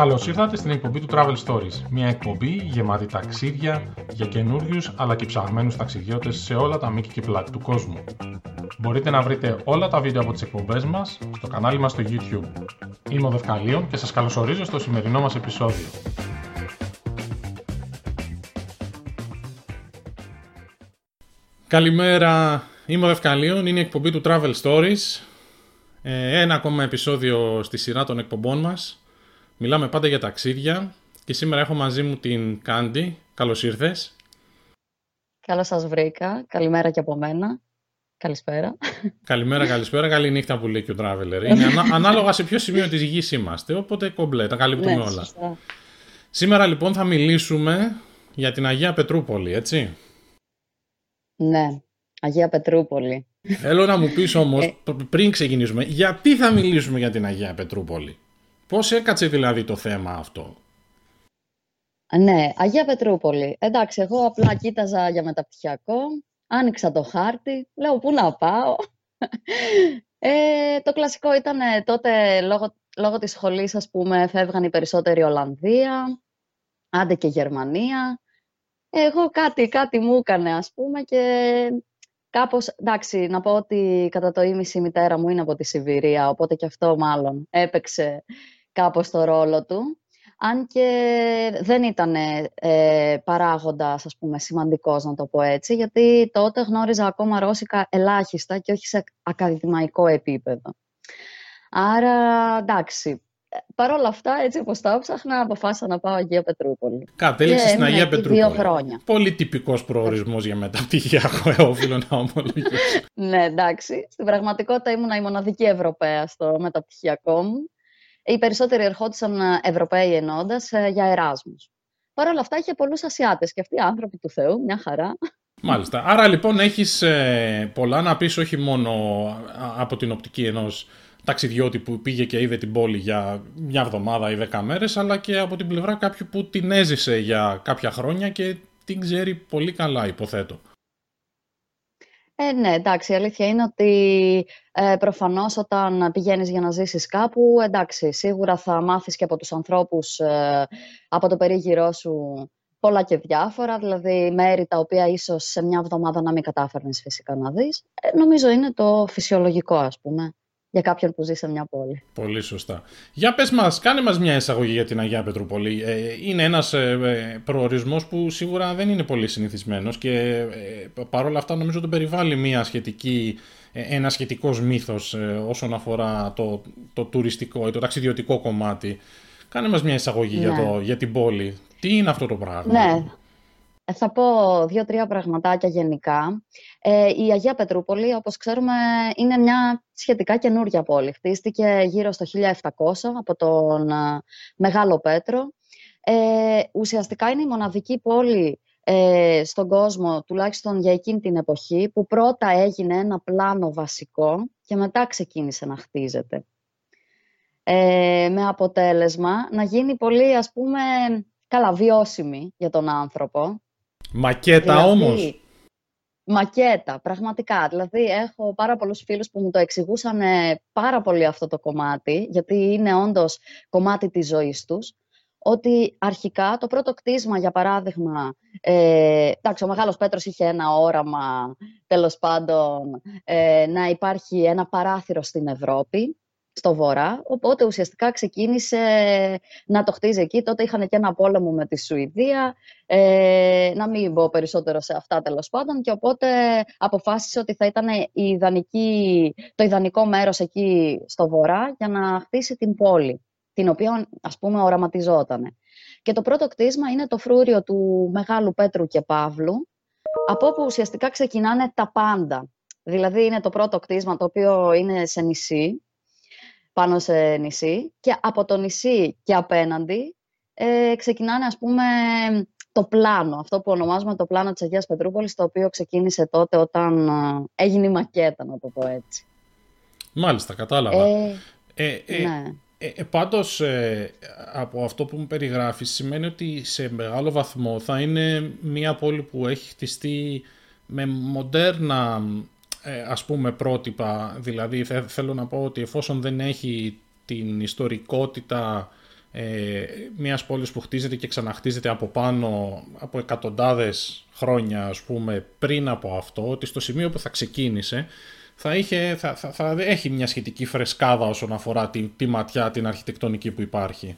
Καλώς ήρθατε στην εκπομπή του Travel Stories. Μια εκπομπή γεμάτη ταξίδια για καινούριους αλλά και ψαγμένους ταξιδιώτες σε όλα τα μήκη και πλάτη του κόσμου. Μπορείτε να βρείτε όλα τα βίντεο από τις εκπομπές μας στο κανάλι μας στο YouTube. Είμαι ο Δευκαλίων και σας καλωσορίζω στο σημερινό μας επεισόδιο. Καλημέρα, είμαι ο Δευκαλίων, είναι η εκπομπή του Travel Stories. Ε, ένα ακόμα επεισόδιο στη σειρά των εκπομπών μας. Μιλάμε πάντα για ταξίδια και σήμερα έχω μαζί μου την Κάντι. Καλώς ήρθες. Καλώς σας βρήκα. Καλημέρα και από μένα. Καλησπέρα. Καλημέρα, καλησπέρα. Καλή νύχτα που λέει και ο Traveler. Είναι ανάλογα σε ποιο σημείο της γης είμαστε, οπότε κομπλέ, τα καλύπτουμε ναι, όλα. Σήμερα λοιπόν θα μιλήσουμε για την Αγία Πετρούπολη, έτσι. Ναι, Αγία Πετρούπολη. Θέλω να μου πεις όμως, ε. πριν ξεκινήσουμε, γιατί θα μιλήσουμε για την Αγία Πετρούπολη; Πώς έκατσε δηλαδή το θέμα αυτό; Ναι, Αγία Πετρούπολη. Εντάξει, εγώ απλά κοίταζα για μεταπτυχιακό, άνοιξα το χάρτη, λέω πού να πάω; Ε, το κλασικό ήταν τότε λόγω, λόγω της σχολής, ας πούμε, φεύγαν οι περισσότεροι Ολλανδία, άντε και Γερμανία. Εγώ κάτι, κάτι μου έκανε, ας πούμε, και κάπως, εντάξει, να πω ότι κατά το ίμιση η μητέρα μου είναι από τη Σιβηρία, οπότε και αυτό μάλλον έπαιξε κάπως το ρόλο του. Αν και δεν ήταν ε, παράγοντας, ας πούμε, σημαντικός, να το πω έτσι, γιατί τότε γνώριζα ακόμα ρώσικα ελάχιστα και όχι σε ακαδημαϊκό επίπεδο. Άρα, εντάξει, Παρ' όλα αυτά, έτσι όπως τα ψάχνα, αποφάσισα να πάω Αγία Πετρούπολη. Κατέληξες στην Αγία Πετρούπολη. Δύο χρόνια. Πολύ τυπικός προορισμός για μεταπτυχιακό, ε, οφείλω να ομολογήσω. ναι, εντάξει. Στην πραγματικότητα ήμουν η μοναδική Ευρωπαία στο μεταπτυχιακό μου. Οι περισσότεροι ερχόντουσαν ε, Ευρωπαίοι ενώντα ε, για Εράσμους. Παρ' όλα αυτά είχε πολλούς Ασιάτες και αυτοί οι άνθρωποι του Θεού, μια χαρά. Μάλιστα. Άρα λοιπόν έχεις ε, πολλά να πεις όχι μόνο από την οπτική ενός ταξιδιώτη που πήγε και είδε την πόλη για μια εβδομάδα ή δέκα μέρες, αλλά και από την πλευρά κάποιου που την έζησε για κάποια χρόνια και την ξέρει πολύ καλά, υποθέτω. Ε, ναι, εντάξει, η αλήθεια είναι ότι ε, προφανώς όταν πηγαίνεις για να ζήσεις κάπου, εντάξει, σίγουρα θα μάθεις και από τους ανθρώπους, ε, από το περίγυρό σου, πολλά και διάφορα, δηλαδή μέρη τα οποία ίσως σε μια εβδομάδα να μην κατάφερνες φυσικά να δεις. Ε, νομίζω είναι το φυσιολογικό, ας πούμε για κάποιον που ζει σε μια πόλη. Πολύ σωστά. Για πες μας, κάνε μας μια εισαγωγή για την Αγία Πετρούπολη. Ε, είναι ένας ε, ε, προορισμός που σίγουρα δεν είναι πολύ συνηθισμένος και παρόλα αυτά νομίζω τον περιβάλλει μια σχετική, ένα σχετικός μύθος όσον αφορά το, το τουριστικό ή το ταξιδιωτικό κομμάτι. Κάνε μας μια εισαγωγή για, ναι. το, για την πόλη. Τι είναι αυτό το πράγμα; Ναι, ε, θα πω δύο-τρία πραγματάκια γενικά. Ε, η Αγία Πετρούπολη, όπως ξέρουμε, είναι μια σχετικά καινούρια πόλη. Χτίστηκε γύρω στο 1700 από τον ε, Μεγάλο Πέτρο. Ε, ουσιαστικά είναι η μοναδική πόλη ε, στον κόσμο, τουλάχιστον για εκείνη την εποχή, που πρώτα έγινε ένα πλάνο βασικό και μετά ξεκίνησε να χτίζεται. Ε, με αποτέλεσμα να γίνει πολύ, ας πούμε, καλά βιώσιμη για τον άνθρωπο Μακέτα δηλαδή, όμως. Μακέτα, πραγματικά. Δηλαδή, έχω πάρα πολλούς φίλους που μου το εξηγούσαν πάρα πολύ αυτό το κομμάτι, γιατί είναι όντως κομμάτι της ζωής τους, ότι αρχικά το πρώτο κτίσμα, για παράδειγμα, ε, εντάξει, ο Μεγάλος Πέτρος είχε ένα όραμα, τέλος πάντων, ε, να υπάρχει ένα παράθυρο στην Ευρώπη, στο βορρά, οπότε ουσιαστικά ξεκίνησε να το χτίζει εκεί. Τότε είχαν και ένα πόλεμο με τη Σουηδία, ε, να μην μπω περισσότερο σε αυτά τέλος πάντων και οπότε αποφάσισε ότι θα ήταν η ιδανική, το ιδανικό μέρος εκεί στο βορρά για να χτίσει την πόλη, την οποία ας πούμε οραματιζόταν. Και το πρώτο κτίσμα είναι το φρούριο του Μεγάλου Πέτρου και Παύλου, από όπου ουσιαστικά ξεκινάνε τα πάντα. Δηλαδή είναι το πρώτο κτίσμα το οποίο είναι σε νησί, πάνω σε νησί και από το νησί και απέναντι ε, ξεκινάνε ας πούμε το πλάνο, αυτό που ονομάζουμε το πλάνο της Αγίας Πετρούπολης, το οποίο ξεκίνησε τότε όταν ε, έγινε η μακέτα, να το πω έτσι. Μάλιστα, κατάλαβα. Ε, ε, ε ναι. Ε, πάντως, από αυτό που μου περιγράφεις, σημαίνει ότι σε μεγάλο βαθμό θα είναι μια πόλη που έχει χτιστεί με μοντέρνα ε, ας πούμε πρότυπα, δηλαδή θέλω να πω ότι εφόσον δεν έχει την ιστορικότητα ε, μιας πόλης που χτίζεται και ξαναχτίζεται από πάνω από εκατοντάδες χρόνια ας πούμε πριν από αυτό, ότι στο σημείο που θα ξεκίνησε θα, είχε, θα, θα, θα έχει μια σχετική φρεσκάδα όσον αφορά τη, τη ματιά, την αρχιτεκτονική που υπάρχει.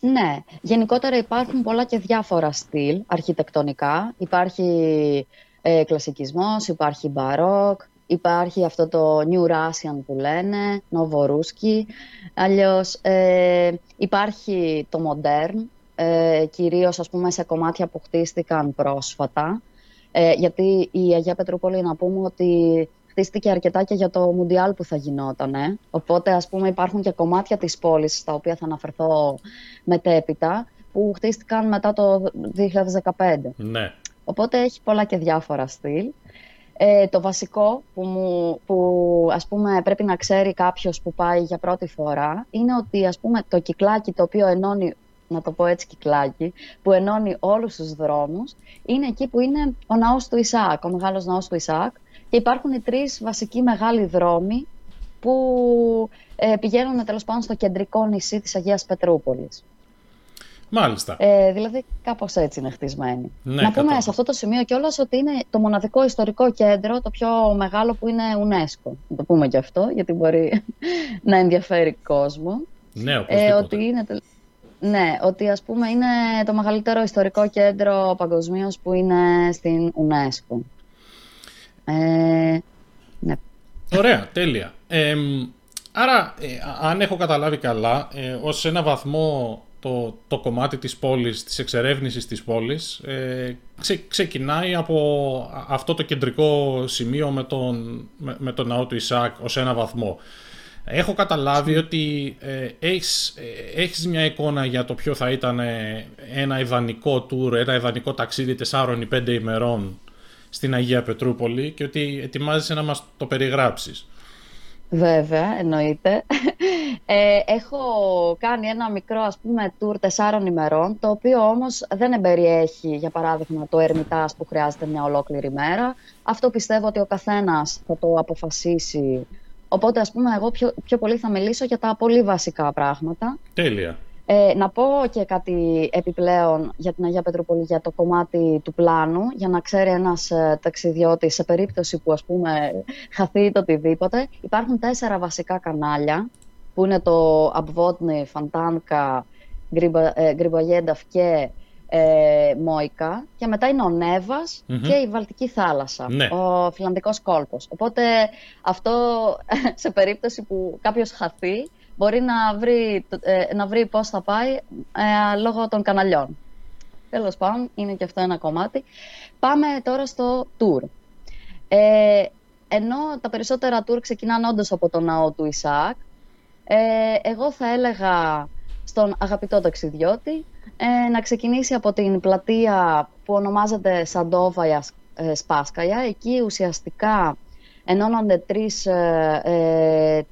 Ναι, γενικότερα υπάρχουν πολλά και διάφορα στυλ αρχιτεκτονικά. Υπάρχει ε, κλασικισμός, υπάρχει μπαρόκ, υπάρχει αυτό το New Russian που λένε, Novoruski. Αλλιώς ε, υπάρχει το Modern, ε, κυρίως ας πούμε σε κομμάτια που χτίστηκαν πρόσφατα. Ε, γιατί η Αγία Πετρούπολη να πούμε ότι χτίστηκε αρκετά και για το Μουντιάλ που θα γινόταν. Οπότε ας πούμε υπάρχουν και κομμάτια της πόλης στα οποία θα αναφερθώ μετέπειτα που χτίστηκαν μετά το 2015. Ναι. Οπότε έχει πολλά και διάφορα στυλ. Ε, το βασικό που, μου, που ας πούμε πρέπει να ξέρει κάποιος που πάει για πρώτη φορά είναι ότι ας πούμε το κυκλάκι το οποίο ενώνει να το πω έτσι κυκλάκι, που ενώνει όλους τους δρόμους, είναι εκεί που είναι ο ναός του Ισαάκ, ο μεγάλος ναός του Ισαάκ, και υπάρχουν οι τρεις βασικοί μεγάλοι δρόμοι που ε, πηγαίνουν τέλος πάντων στο κεντρικό νησί της Αγίας Πετρούπολης. Μάλιστα. Ε, δηλαδή, κάπως έτσι είναι χτισμένη. Ναι, να πούμε σε αυτό το σημείο κιόλας ότι είναι το μοναδικό ιστορικό κέντρο, το πιο μεγάλο που είναι UNESCO. Να το πούμε κι αυτό, γιατί μπορεί να ενδιαφέρει κόσμο. Ναι, ε, ότι είναι, ναι, ότι ας πούμε είναι το μεγαλύτερο ιστορικό κέντρο παγκοσμίως που είναι στην UNESCO. Ε, ναι. Ωραία, τέλεια. άρα, ε, αν έχω καταλάβει καλά, ε, ως ένα βαθμό το, το κομμάτι της πόλης, της εξερεύνησης της πόλης, ε, ξεκινάει από αυτό το κεντρικό σημείο με τον, με, με τον ναό του Ισάκ ως ένα βαθμό. Έχω καταλάβει ότι ε, έχεις, ε, έχεις μια εικόνα για το ποιο θα ήταν ένα ιδανικό tour, ένα ιδανικό ταξίδι 4 ή 5 ημερών στην Αγία Πετρούπολη και ότι ετοιμάζεσαι να μας το περιγράψεις. Βέβαια, εννοείται. Ε, έχω κάνει ένα μικρό ας πούμε tour τεσσάρων ημερών, το οποίο όμως δεν εμπεριέχει, για παράδειγμα, το Ερμητάς που χρειάζεται μια ολόκληρη μέρα. Αυτό πιστεύω ότι ο καθένας θα το αποφασίσει. Οπότε, ας πούμε, εγώ πιο, πιο πολύ θα μιλήσω για τα πολύ βασικά πράγματα. Τέλεια. Ε, να πω και κάτι επιπλέον για την Αγία Πετρούπολη για το κομμάτι του πλάνου, για να ξέρει ένας ε, ταξιδιώτης σε περίπτωση που ας πούμε χαθεί το οτιδήποτε. Υπάρχουν τέσσερα βασικά κανάλια, που είναι το Αμπβότνη, Φαντάνκα, Γκριμπαγένταφ και ε, Μόικα και μετά είναι ο νεβας και η Βαλτική θάλασσα, ναι. ο Φιλανδικός κόλπος. Οπότε αυτό σε περίπτωση που κάποιος χαθεί μπορεί να βρει, ε, να βρει πώς θα πάει ε, λόγω των καναλιών. Τέλος πάντων, είναι και αυτό ένα κομμάτι. Πάμε τώρα στο tour. Ε, ενώ τα περισσότερα tour ξεκινάνε όντως από το ναό του Ισαάκ, ε, εγώ θα έλεγα στον αγαπητό ταξιδιώτη ε, να ξεκινήσει από την πλατεία που ονομάζεται Σαντόβαια ε, Σπάσκαια. Εκεί ουσιαστικά ενώνονται τρεις, ε, ε,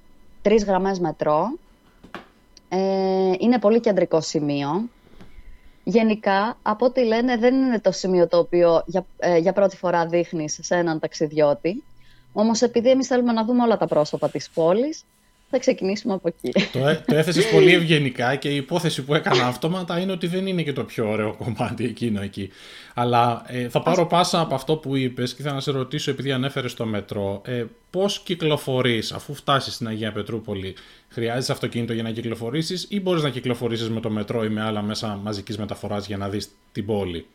τρεις γραμμές μετρό. Ε, είναι πολύ κεντρικό σημείο. Γενικά, από ό,τι λένε, δεν είναι το σημείο το οποίο για, ε, για πρώτη φορά δείχνεις σε έναν ταξιδιώτη. Όμως, επειδή εμείς θέλουμε να δούμε όλα τα πρόσωπα της πόλης, θα ξεκινήσουμε από εκεί. Το, ε, το έθεσες πολύ ευγενικά και η υπόθεση που έκανα αυτόματα είναι ότι δεν είναι και το πιο ωραίο κομμάτι εκείνο εκεί. Αλλά ε, θα πάρω πάσα από αυτό που είπες και θα να σε ρωτήσω επειδή ανέφερες το μετρό. Ε, πώς κυκλοφορείς αφού φτάσεις στην Αγία Πετρούπολη. Χρειάζεσαι αυτοκίνητο για να κυκλοφορήσεις ή μπορείς να κυκλοφορήσεις με το μετρό ή με άλλα μέσα μαζικής μεταφοράς για να δεις την πόλη;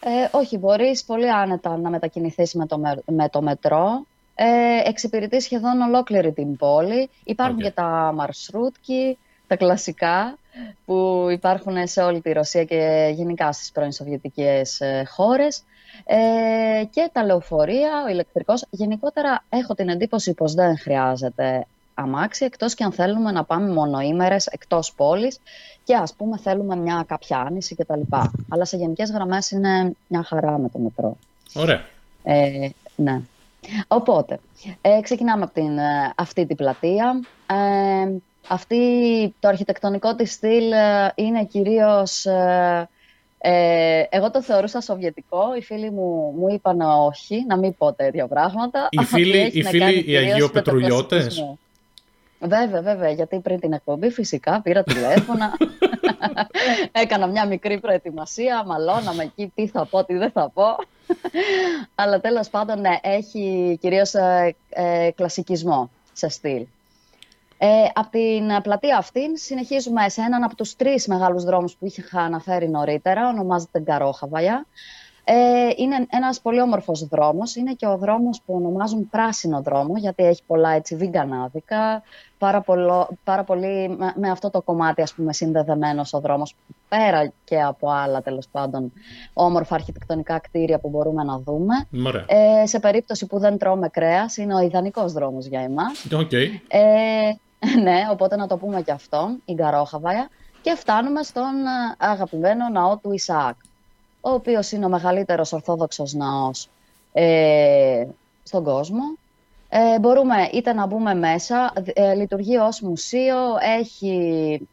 Ε, όχι, μπορείς πολύ άνετα να μετακινηθείς με το, με το μετρό ε, εξυπηρετεί σχεδόν ολόκληρη την πόλη. Υπάρχουν και τα μαρσρούτκι, τα κλασικά, που υπάρχουν σε όλη τη Ρωσία και γενικά στις πρώην Σοβιετικές ε, χώρες. Ε, και τα λεωφορεία, ο ηλεκτρικός. Γενικότερα έχω την εντύπωση πως δεν χρειάζεται αμάξι, εκτός και αν θέλουμε να πάμε μονοήμερες εκτός πόλης και ας πούμε θέλουμε μια κάποια άνηση κτλ. Αλλά σε γενικές γραμμές είναι μια χαρά με το μετρό. Ωραία. Ε, ναι. Οπότε, ε, ξεκινάμε από την, ε, αυτή την πλατεία. Ε, αυτή, το αρχιτεκτονικό της στυλ ε, είναι κυρίως... Ε, εγώ το θεωρούσα σοβιετικό, οι φίλοι μου μου είπαν όχι, να μην πω τέτοια πράγματα. Οι φίλοι, οι, φίλοι, οι Αγιοπετρουλιώτες; Βέβαια, βέβαια, γιατί πριν την εκπομπή φυσικά πήρα τηλέφωνα, έκανα μια μικρή προετοιμασία, μαλώναμε εκεί τι θα πω, τι δεν θα πω. Αλλά τέλος πάντων, ναι, έχει κυρίως ε, ε, κλασικισμό σε στυλ. Ε, από την πλατεία αυτή συνεχίζουμε σε έναν από τους τρεις μεγάλους δρόμους που είχα αναφέρει νωρίτερα, ονομάζεται Γκαρόχαβαλιά. Ε, είναι ένας πολύ όμορφος δρόμος, είναι και ο δρόμος που ονομάζουν πράσινο δρόμο, γιατί έχει πολλά έτσι βιγκανάδικα, πάρα, πάρα πολύ με, αυτό το κομμάτι ας πούμε συνδεδεμένος ο δρόμος, πέρα και από άλλα τέλος πάντων όμορφα αρχιτεκτονικά κτίρια που μπορούμε να δούμε. Ε, σε περίπτωση που δεν τρώμε κρέας, είναι ο ιδανικός δρόμος για εμάς. Okay. Ε, ναι, οπότε να το πούμε και αυτό, η Γκαρόχαβαια. Και φτάνουμε στον ε, αγαπημένο ναό του Ισαάκ ο οποίος είναι ο μεγαλύτερος ορθόδοξος ναός ε, στον κόσμο. Ε, μπορούμε είτε να μπούμε μέσα, ε, λειτουργεί ως μουσείο, έχει,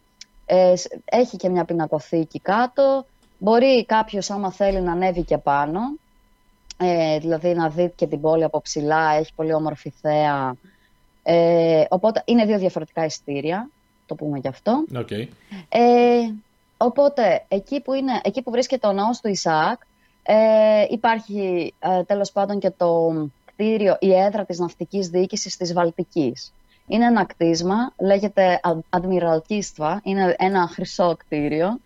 ε, έχει και μια πινακοθήκη κάτω. Μπορεί κάποιος άμα θέλει να ανέβει και πάνω, ε, δηλαδή να δει και την πόλη από ψηλά, έχει πολύ όμορφη θέα. οπότε είναι δύο διαφορετικά ειστήρια, το πούμε και αυτό. Okay. Οπότε, εκεί που, είναι, εκεί που βρίσκεται ο ναός του Ισαάκ, ε, υπάρχει ε, τέλος πάντων και το κτίριο, η έδρα της ναυτικής διοίκησης της Βαλτικής. Είναι ένα κτίσμα, λέγεται Admiraltista, είναι ένα χρυσό κτίριο,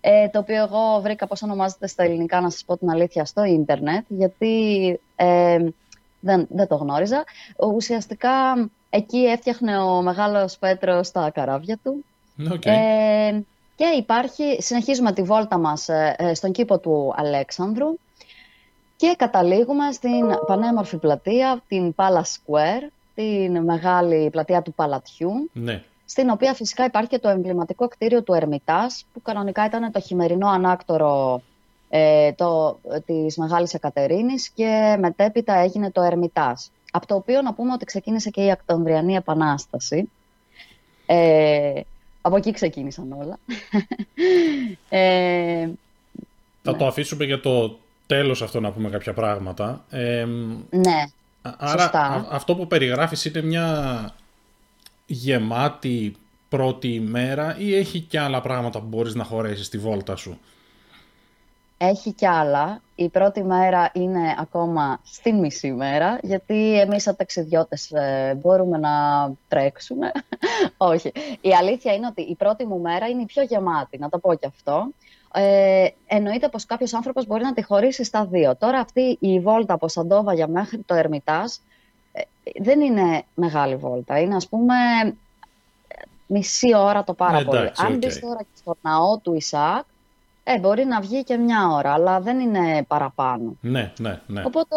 ε, το οποίο εγώ βρήκα πώς ονομάζεται στα ελληνικά, να σας πω την αλήθεια, στο ίντερνετ, γιατί ε, δεν, δεν το γνώριζα. Ουσιαστικά εκεί έφτιαχνε ο μεγάλος Πέτρος τα καράβια του. Okay. Ε, και υπάρχει, συνεχίζουμε τη βόλτα μας ε, ε, στον κήπο του Αλέξανδρου και καταλήγουμε στην πανέμορφη πλατεία, την Palace Square, την μεγάλη πλατεία του Παλατιού, ναι. στην οποία φυσικά υπάρχει και το εμβληματικό κτίριο του Ερμητάς, που κανονικά ήταν το χειμερινό ανάκτορο ε, το, της Μεγάλης Εκατερίνης και μετέπειτα έγινε το Ερμητάς. Από το οποίο να πούμε ότι ξεκίνησε και η Ακτονδριανή Επανάσταση. Ε, από εκεί ξεκίνησαν όλα. ε, Θα ναι. το αφήσουμε για το τέλος αυτό να πούμε κάποια πράγματα. Ε, ναι, άρα σωστά. αυτό που περιγράφεις είναι μια γεμάτη πρώτη ημέρα ή έχει και άλλα πράγματα που μπορείς να χωρέσεις στη βόλτα σου; Έχει κι άλλα. Η πρώτη μέρα είναι ακόμα στην μισή μέρα, γιατί εμείς σαν ταξιδιώτες ε, μπορούμε να τρέξουμε. Όχι. Η αλήθεια είναι ότι η πρώτη μου μέρα είναι η πιο γεμάτη, να το πω κι αυτό. Ε, εννοείται πως κάποιος άνθρωπος μπορεί να τη χωρίσει στα δύο. Τώρα αυτή η βόλτα από Σαντόβαγια μέχρι το Ερμητάς ε, δεν είναι μεγάλη βόλτα. Είναι ας πούμε μισή ώρα το πάρα πολύ. Αν μπεις τώρα και στο ναό του Ισάκ, ε, μπορεί να βγει και μια ώρα, αλλά δεν είναι παραπάνω. Ναι, ναι, ναι. Οπότε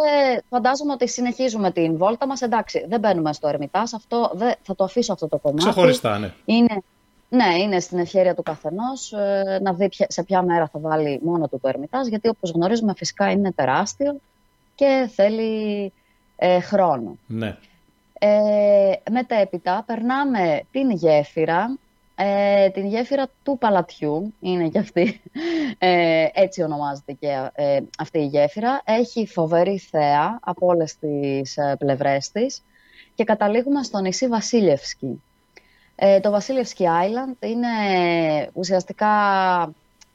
φαντάζομαι ότι συνεχίζουμε την βόλτα μας. Εντάξει, δεν μπαίνουμε στο Ερμητάς, αυτό, δεν, θα το αφήσω αυτό το κομμάτι. Ξεχωριστά, ναι. Είναι, ναι, είναι στην ευχαίρεια του καθενός ε, να δει σε ποια μέρα θα βάλει μόνο του το Ερμητάς, γιατί όπως γνωρίζουμε φυσικά είναι τεράστιο και θέλει ε, χρόνο. Ναι. Ε, μετέπειτα περνάμε την γέφυρα, ε, την γέφυρα του Παλατιού, είναι και αυτή, ε, έτσι ονομάζεται και ε, αυτή η γέφυρα. Έχει φοβερή θέα από όλες τις ε, πλευρές της και καταλήγουμε στο νησί Βασίλευσκι. Ε, το Βασίλευσκι Island είναι ουσιαστικά,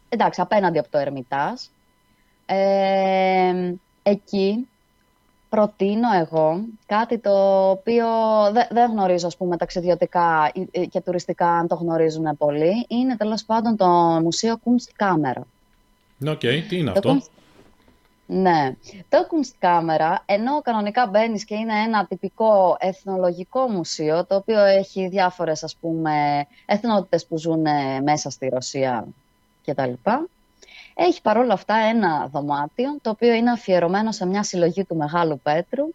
εντάξει, απέναντι από το Ερμητάς. εκεί προτείνω εγώ κάτι το οποίο δεν γνωρίζω ας πούμε ταξιδιωτικά και τουριστικά αν το γνωρίζουν πολύ. Είναι τέλος πάντων το Μουσείο Kunstkamera. OK, okay, τι είναι αυτό; Ναι, το Kunstkamera, ενώ κανονικά μπαίνεις και είναι ένα τυπικό εθνολογικό μουσείο, το οποίο έχει διάφορες ας πούμε εθνότητες που ζουν μέσα στη Ρωσία κτλ. Έχει παρόλα αυτά ένα δωμάτιο, το οποίο είναι αφιερωμένο σε μια συλλογή του Μεγάλου Πέτρου.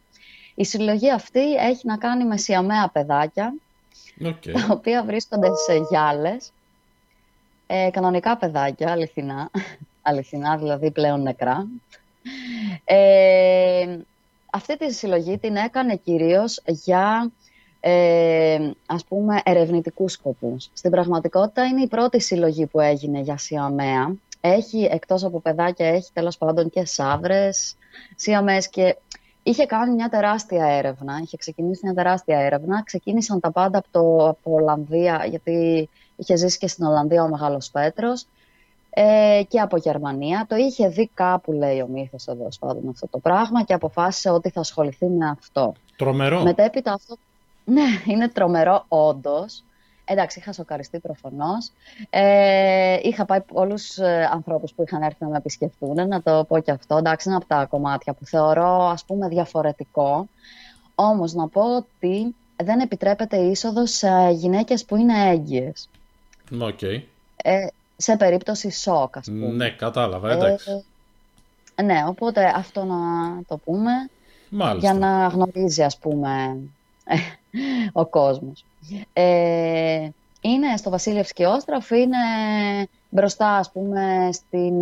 Η συλλογή αυτή έχει να κάνει με σιαμαία παιδάκια, okay. τα οποία βρίσκονται σε γυάλες. Ε, κανονικά παιδάκια, αληθινά, αληθινά, δηλαδή πλέον νεκρά. Ε, αυτή τη συλλογή την έκανε κυρίως για ε, ας πούμε ερευνητικούς σκοπούς. Στην πραγματικότητα είναι η πρώτη συλλογή που έγινε για σιαμαία έχει, εκτός από παιδάκια, έχει τέλος πάντων και σαύρες, σιαμές και είχε κάνει μια τεράστια έρευνα, είχε ξεκινήσει μια τεράστια έρευνα. Ξεκίνησαν τα πάντα από, το, από Ολλανδία, γιατί είχε ζήσει και στην Ολλανδία ο Μεγάλος Πέτρος ε, και από Γερμανία. Το είχε δει κάπου, λέει ο μύθος εδώ πάντων αυτό το πράγμα και αποφάσισε ότι θα ασχοληθεί με αυτό. Τρομερό. Μετέπειτα αυτό... Ναι, είναι τρομερό όντως. Εντάξει, είχα σοκαριστεί προφανώς. Ε, είχα πάει πολλού ε, ανθρώπους που είχαν έρθει να με επισκεφτούν, να το πω και αυτό. Εντάξει, είναι από τα κομμάτια που θεωρώ ας πούμε διαφορετικό. Όμως να πω ότι δεν επιτρέπεται είσοδος σε γυναίκες που είναι έγκυες. Okay. Ε, σε περίπτωση σοκ, ας πούμε. Ναι, κατάλαβα, εντάξει. Ε, ναι, οπότε αυτό να το πούμε. Μάλιστα. Για να γνωρίζει, ας πούμε, ο κόσμος. Ε, είναι στο Βασίλευσκι Όστραφ, είναι μπροστά, ας πούμε, στην,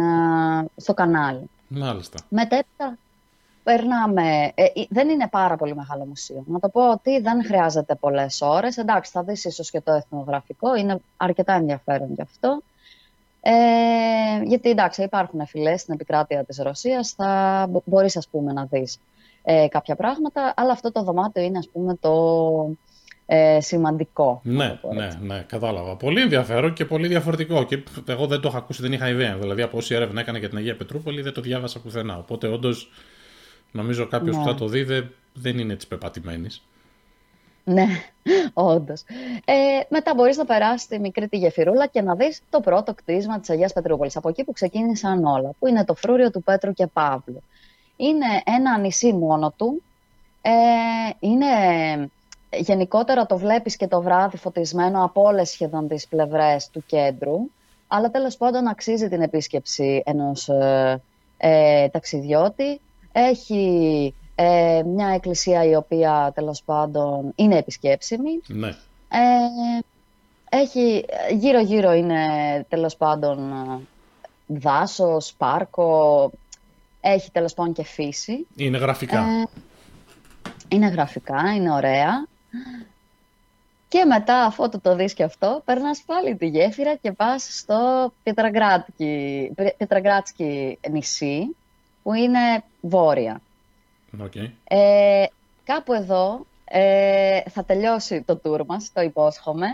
στο κανάλι. Μάλιστα. Μετέπειτα περνάμε... Ε, δεν είναι πάρα πολύ μεγάλο μουσείο. Να το πω ότι δεν χρειάζεται πολλές ώρες. Εντάξει, θα δεις ίσως και το εθνογραφικό, είναι αρκετά ενδιαφέρον γι' αυτό. Ε, γιατί εντάξει, υπάρχουν φυλές στην επικράτεια της Ρωσίας, θα μπορείς ας πούμε να δεις ε, κάποια πράγματα, αλλά αυτό το δωμάτιο είναι ας πούμε το ε, σημαντικό. Ναι, ναι, ναι, κατάλαβα. Πολύ ενδιαφέρον και πολύ διαφορετικό. Και εγώ δεν το είχα ακούσει, δεν είχα ιδέα. Δηλαδή από όση έρευνα έκανε για την Αγία Πετρούπολη δεν το διάβασα πουθενά. Οπότε όντως νομίζω κάποιος που θα ναι. το δει δεν, είναι τη πεπατημένης. Ναι, όντως. Ε, μετά μπορείς να περάσεις τη μικρή τη γεφυρούλα και να δεις το πρώτο κτίσμα της Αγίας Πετρούπολης. Από εκεί που ξεκίνησαν όλα, που είναι το φρούριο του Πέτρου και Παύλου. Είναι ένα νησί μόνο του. Ε, είναι γενικότερα το βλέπεις και το βράδυ φωτισμένο από όλες σχεδόν τις πλευρές του κέντρου, αλλά τέλος πάντων αξίζει την επίσκεψη ενός ε, ε ταξιδιώτη. Έχει ε, μια εκκλησία η οποία τέλος πάντων είναι επισκέψιμη. Ναι. Ε, έχει, γύρω-γύρω είναι τέλος πάντων δάσος, πάρκο, έχει τέλος πάντων και φύση. Είναι γραφικά. είναι γραφικά, είναι ωραία. Και μετά, αφού το, το δεις και αυτό, περνάς πάλι τη γέφυρα και πας στο Πετραγκράτσκι νησί, που είναι βόρεια. Okay. Ε, κάπου εδώ ε, θα τελειώσει το tour μας, το υπόσχομαι.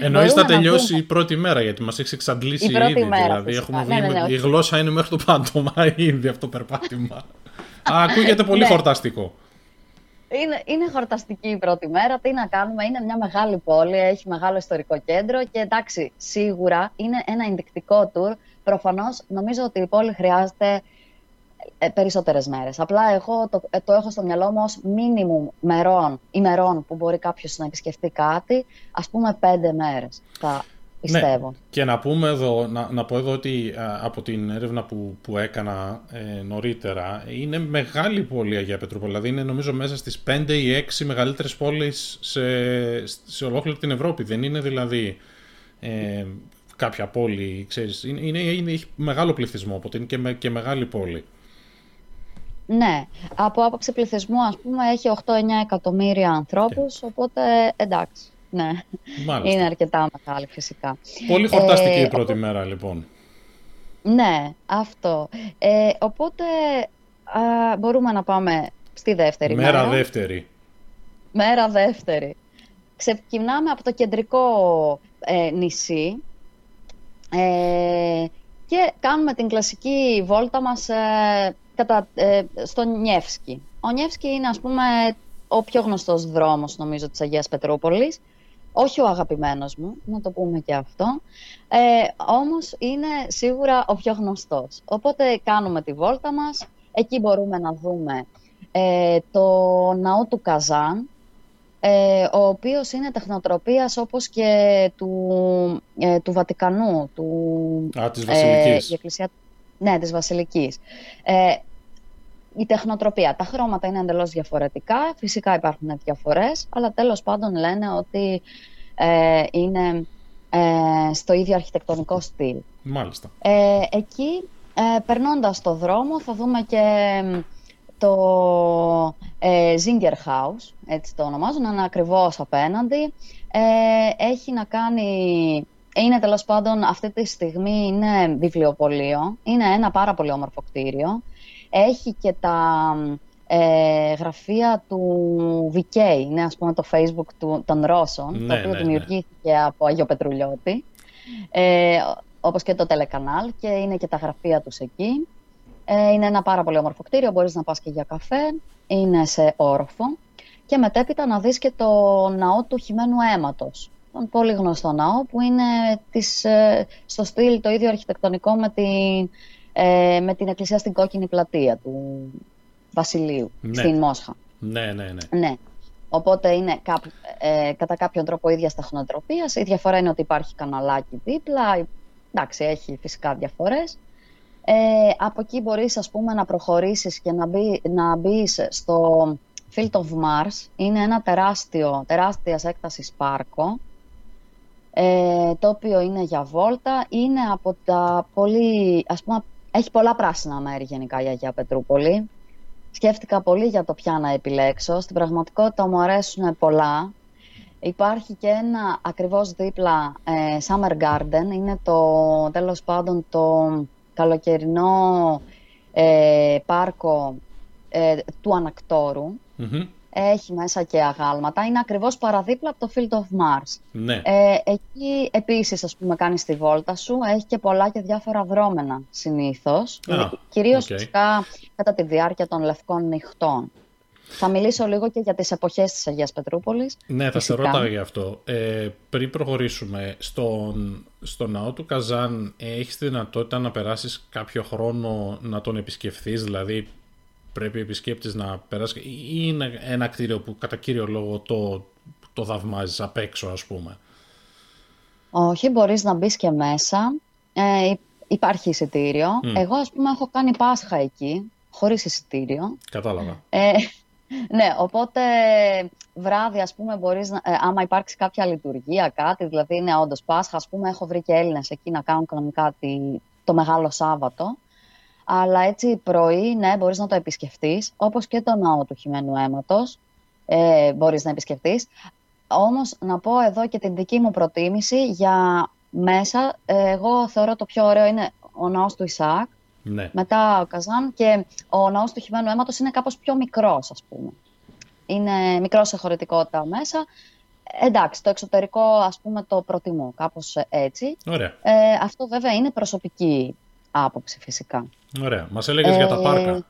Εννοείς θα τελειώσει η πρώτη μέρα, γιατί μας έχεις εξαντλήσει η πρώτη ήδη. Μέρα, δηλαδή, έχουμε ναι, ναι, ναι, η γλώσσα είναι μέχρι το πάντομα ήδη αυτό το περπάτημα. Α, ακούγεται πολύ ναι. χορταστικό. Είναι, είναι χορταστική η πρώτη μέρα. Τι να κάνουμε, είναι μια μεγάλη πόλη, έχει μεγάλο ιστορικό κέντρο και εντάξει, σίγουρα είναι ένα ενδεικτικό tour. Προφανώς νομίζω ότι η πόλη χρειάζεται ε, περισσότερες μέρες. Απλά εγώ το, ε, το έχω στο μυαλό μου ως μίνιμουμ μερών, ημερών που μπορεί κάποιος να επισκεφτεί κάτι, ας πούμε πέντε μέρες. Θα πιστεύω. Ναι. Και να πούμε εδώ, να, να πω εδώ ότι από την έρευνα που, που έκανα ε, νωρίτερα, είναι μεγάλη πόλη Αγία Πετρούπολη. Δηλαδή είναι νομίζω μέσα στις 5 ή 6 μεγαλύτερες πόλεις σε, σε ολόκληρη την Ευρώπη. Δεν είναι δηλαδή ε, κάποια πόλη, ξέρεις. Είναι, είναι, είναι, έχει μεγάλο πληθυσμό, οπότε είναι και, με, και μεγάλη πόλη. Ναι, από άποψη πληθυσμού ας πούμε έχει 8-9 εκατομμύρια ανθρώπους, οπότε εντάξει. Ναι, Μάλιστα. είναι αρκετά μεγάλη φυσικά. Πολύ χορταστική ε, η πρώτη μέρα λοιπόν. Ναι, αυτό. Ε, οπότε α, μπορούμε να πάμε στη δεύτερη μέρα. Μέρα δεύτερη. Μέρα δεύτερη. Ξεκινάμε από το κεντρικό ε, νησί ε, και κάνουμε την κλασική βόλτα μας ε, κατά, ε, στο Νιεύσκι. Ο Νιεύσκι είναι ας πούμε ο πιο γνωστός δρόμος νομίζω της Αγίας Πετρούπολης όχι ο αγαπημένος μου, να το πούμε και αυτό, ε, όμως είναι σίγουρα ο πιο γνωστός. Οπότε κάνουμε τη βόλτα μας, εκεί μπορούμε να δούμε ε, το ναό του Καζάν, ε, ο οποίος είναι τεχνοτροπίας όπως και του, ε, του Βατικανού. Του, Α, της Βασιλικής. η εκκλησία, ναι, της Βασιλικής. Ε, η τεχνοτροπία. Τα χρώματα είναι εντελώς διαφορετικά, φυσικά υπάρχουν διαφορές, αλλά τέλος πάντων λένε ότι ε, είναι ε, στο ίδιο αρχιτεκτονικό στυλ. Μάλιστα. Ε, εκεί, ε, περνώντας το δρόμο, θα δούμε και το ε, Zinger House, έτσι το ονομάζουν, είναι ακριβώς απέναντι. έχει να κάνει... Είναι τέλος πάντων αυτή τη στιγμή είναι βιβλιοπωλείο. Είναι ένα πάρα πολύ όμορφο κτίριο έχει και τα ε, γραφεία του VK, είναι ας πούμε το facebook του, των Ρώσων, το Ναι, οποίο ναι, ναι. δημιουργήθηκε από Αγιο Πετρουλιώτη, ε, όπως και το τηλεκανάλ και είναι και τα γραφεία τους εκεί. Ε, είναι ένα πάρα πολύ όμορφο κτίριο, μπορείς να πας και για καφέ, είναι σε όροφο και μετέπειτα να δεις και το ναό του χειμένου αίματος. Τον πολύ γνωστό ναό που είναι της, ε, στο στυλ το ίδιο αρχιτεκτονικό με την, ε, με την εκκλησία στην κόκκινη πλατεία του Βασιλείου Ναι. στην Μόσχα. Ναι, ναι, ναι. Ναι. Οπότε είναι κάπου- ε, κατά κάποιον τρόπο ίδιας τεχνοτροπίας. Η διαφορά είναι ότι υπάρχει καναλάκι δίπλα. Εντάξει, έχει φυσικά διαφορές. Ε, από εκεί μπορείς ας πούμε να προχωρήσεις και να, μπει, να μπεις στο Field of Mars. Είναι ένα τεράστιο, τεράστιας έκτασης πάρκο ε, το οποίο είναι για βόλτα. Είναι από τα πολύ, ας πούμε, έχει πολλά πράσινα μέρη γενικά η Αγία Πετρούπολη. Σκέφτηκα πολύ για το ποια να επιλέξω. Στην πραγματικότητα μου αρέσουν πολλά. Υπάρχει και ένα ακριβώς δίπλα ε, Summer Garden. Είναι το, τέλος πάντων, το καλοκαιρινό ε, πάρκο ε, του Ανακτόρου. Μμμ. Έχει μέσα και αγάλματα. Είναι ακριβώς παραδίπλα από το Field of Mars. Ναι. Ε, εκεί επίσης, ας πούμε, κάνεις τη βόλτα σου. Έχει και πολλά και διάφορα δρώμενα συνήθως. Α, Κυρίως οκ. φυσικά κατά τη διάρκεια των λευκών νυχτών. Θα μιλήσω λίγο και για τις εποχές της Αγίας Πετρούπολης. Ναι, θα σε Φυσικά. ρώταγα γι' αυτό. Ε, πριν προχωρήσουμε, στον, στο ναό του Καζάν ε, έχεις τη δυνατότητα να περάσεις κάποιο χρόνο να τον επισκεφθείς, δηλαδή πρέπει ο επισκέπτης να περάσει ή είναι ένα κτίριο που κατά κύριο λόγο το, το θαυμάζεις απ' έξω ας πούμε. Όχι, μπορείς να μπεις και μέσα. Ε, υ- υπάρχει εισιτήριο. Μμ. Εγώ, ας πούμε, έχω κάνει Πάσχα εκεί, χωρίς εισιτήριο. Κατάλαβα. Ε, ναι, οπότε βράδυ, ας πούμε, μπορείς, να, ε, άμα υπάρξει κάποια λειτουργία, κάτι, δηλαδή είναι όντως Πάσχα, ας πούμε, έχω βρει και Έλληνες εκεί να κάνουν κανονικά τη- το Μεγάλο Σάββατο. Αλλά έτσι πρωί, ναι, μπορείς να το επισκεφτείς, όπως και το ναό του χειμένου αίματος, ε, μπορείς να επισκεφτείς. Όμως, να πω εδώ και την δική μου προτίμηση για μέσα, ε, εγώ θεωρώ το πιο ωραίο είναι ο ναός του Ισαάκ, Ναι. μετά ο Καζάν και ο ναός του χειμένου αίματος είναι κάπως πιο μικρός ας πούμε. Είναι μικρός σε χωρητικότητα μέσα. Εντάξει, το εξωτερικό ας πούμε το προτιμώ κάπως έτσι. Ωραία. Ε, αυτό βέβαια είναι προσωπική άποψη φυσικά. Ωραία. Μας έλεγες για τα Ε, πάρκα.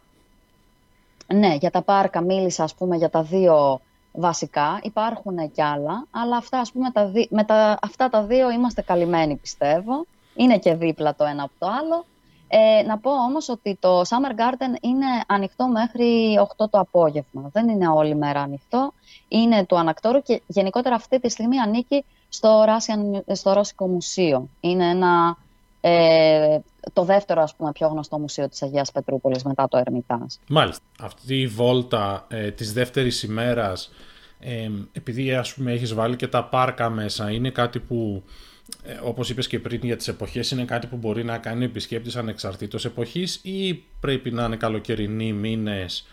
Ναι, για τα πάρκα μίλησα ας πούμε για τα δύο βασικά. Υπάρχουν κι άλλα, αλλά αυτά, ας πούμε, τα δι- με τα, αυτά τα δύο είμαστε καλυμμένοι πιστεύω. Είναι και δίπλα το ένα από το άλλο. Ε, να πω όμως ότι το Summer Garden είναι ανοιχτό μέχρι 8 το απόγευμα. Δεν είναι όλη μέρα ανοιχτό. Είναι του Ανακτόρου και γενικότερα αυτή τη στιγμή ανήκει στο, Russian, στο Ρώσικο Μουσείο. Είναι ένα, ε, το δεύτερο ας πούμε, πιο γνωστό μουσείο της Αγίας Πετρούπολης μετά το Ερμητάζ. Μάλιστα. Αυτή η βόλτα ε, της δεύτερης ημέρας, ε, επειδή ας πούμε έχεις βάλει και τα πάρκα μέσα, είναι κάτι που, ε, όπως είπες και πριν για τις εποχές, είναι κάτι που μπορεί να κάνει ο επισκέπτης ανεξαρτήτως εποχής ή πρέπει να είναι καλοκαιρινοί μήνες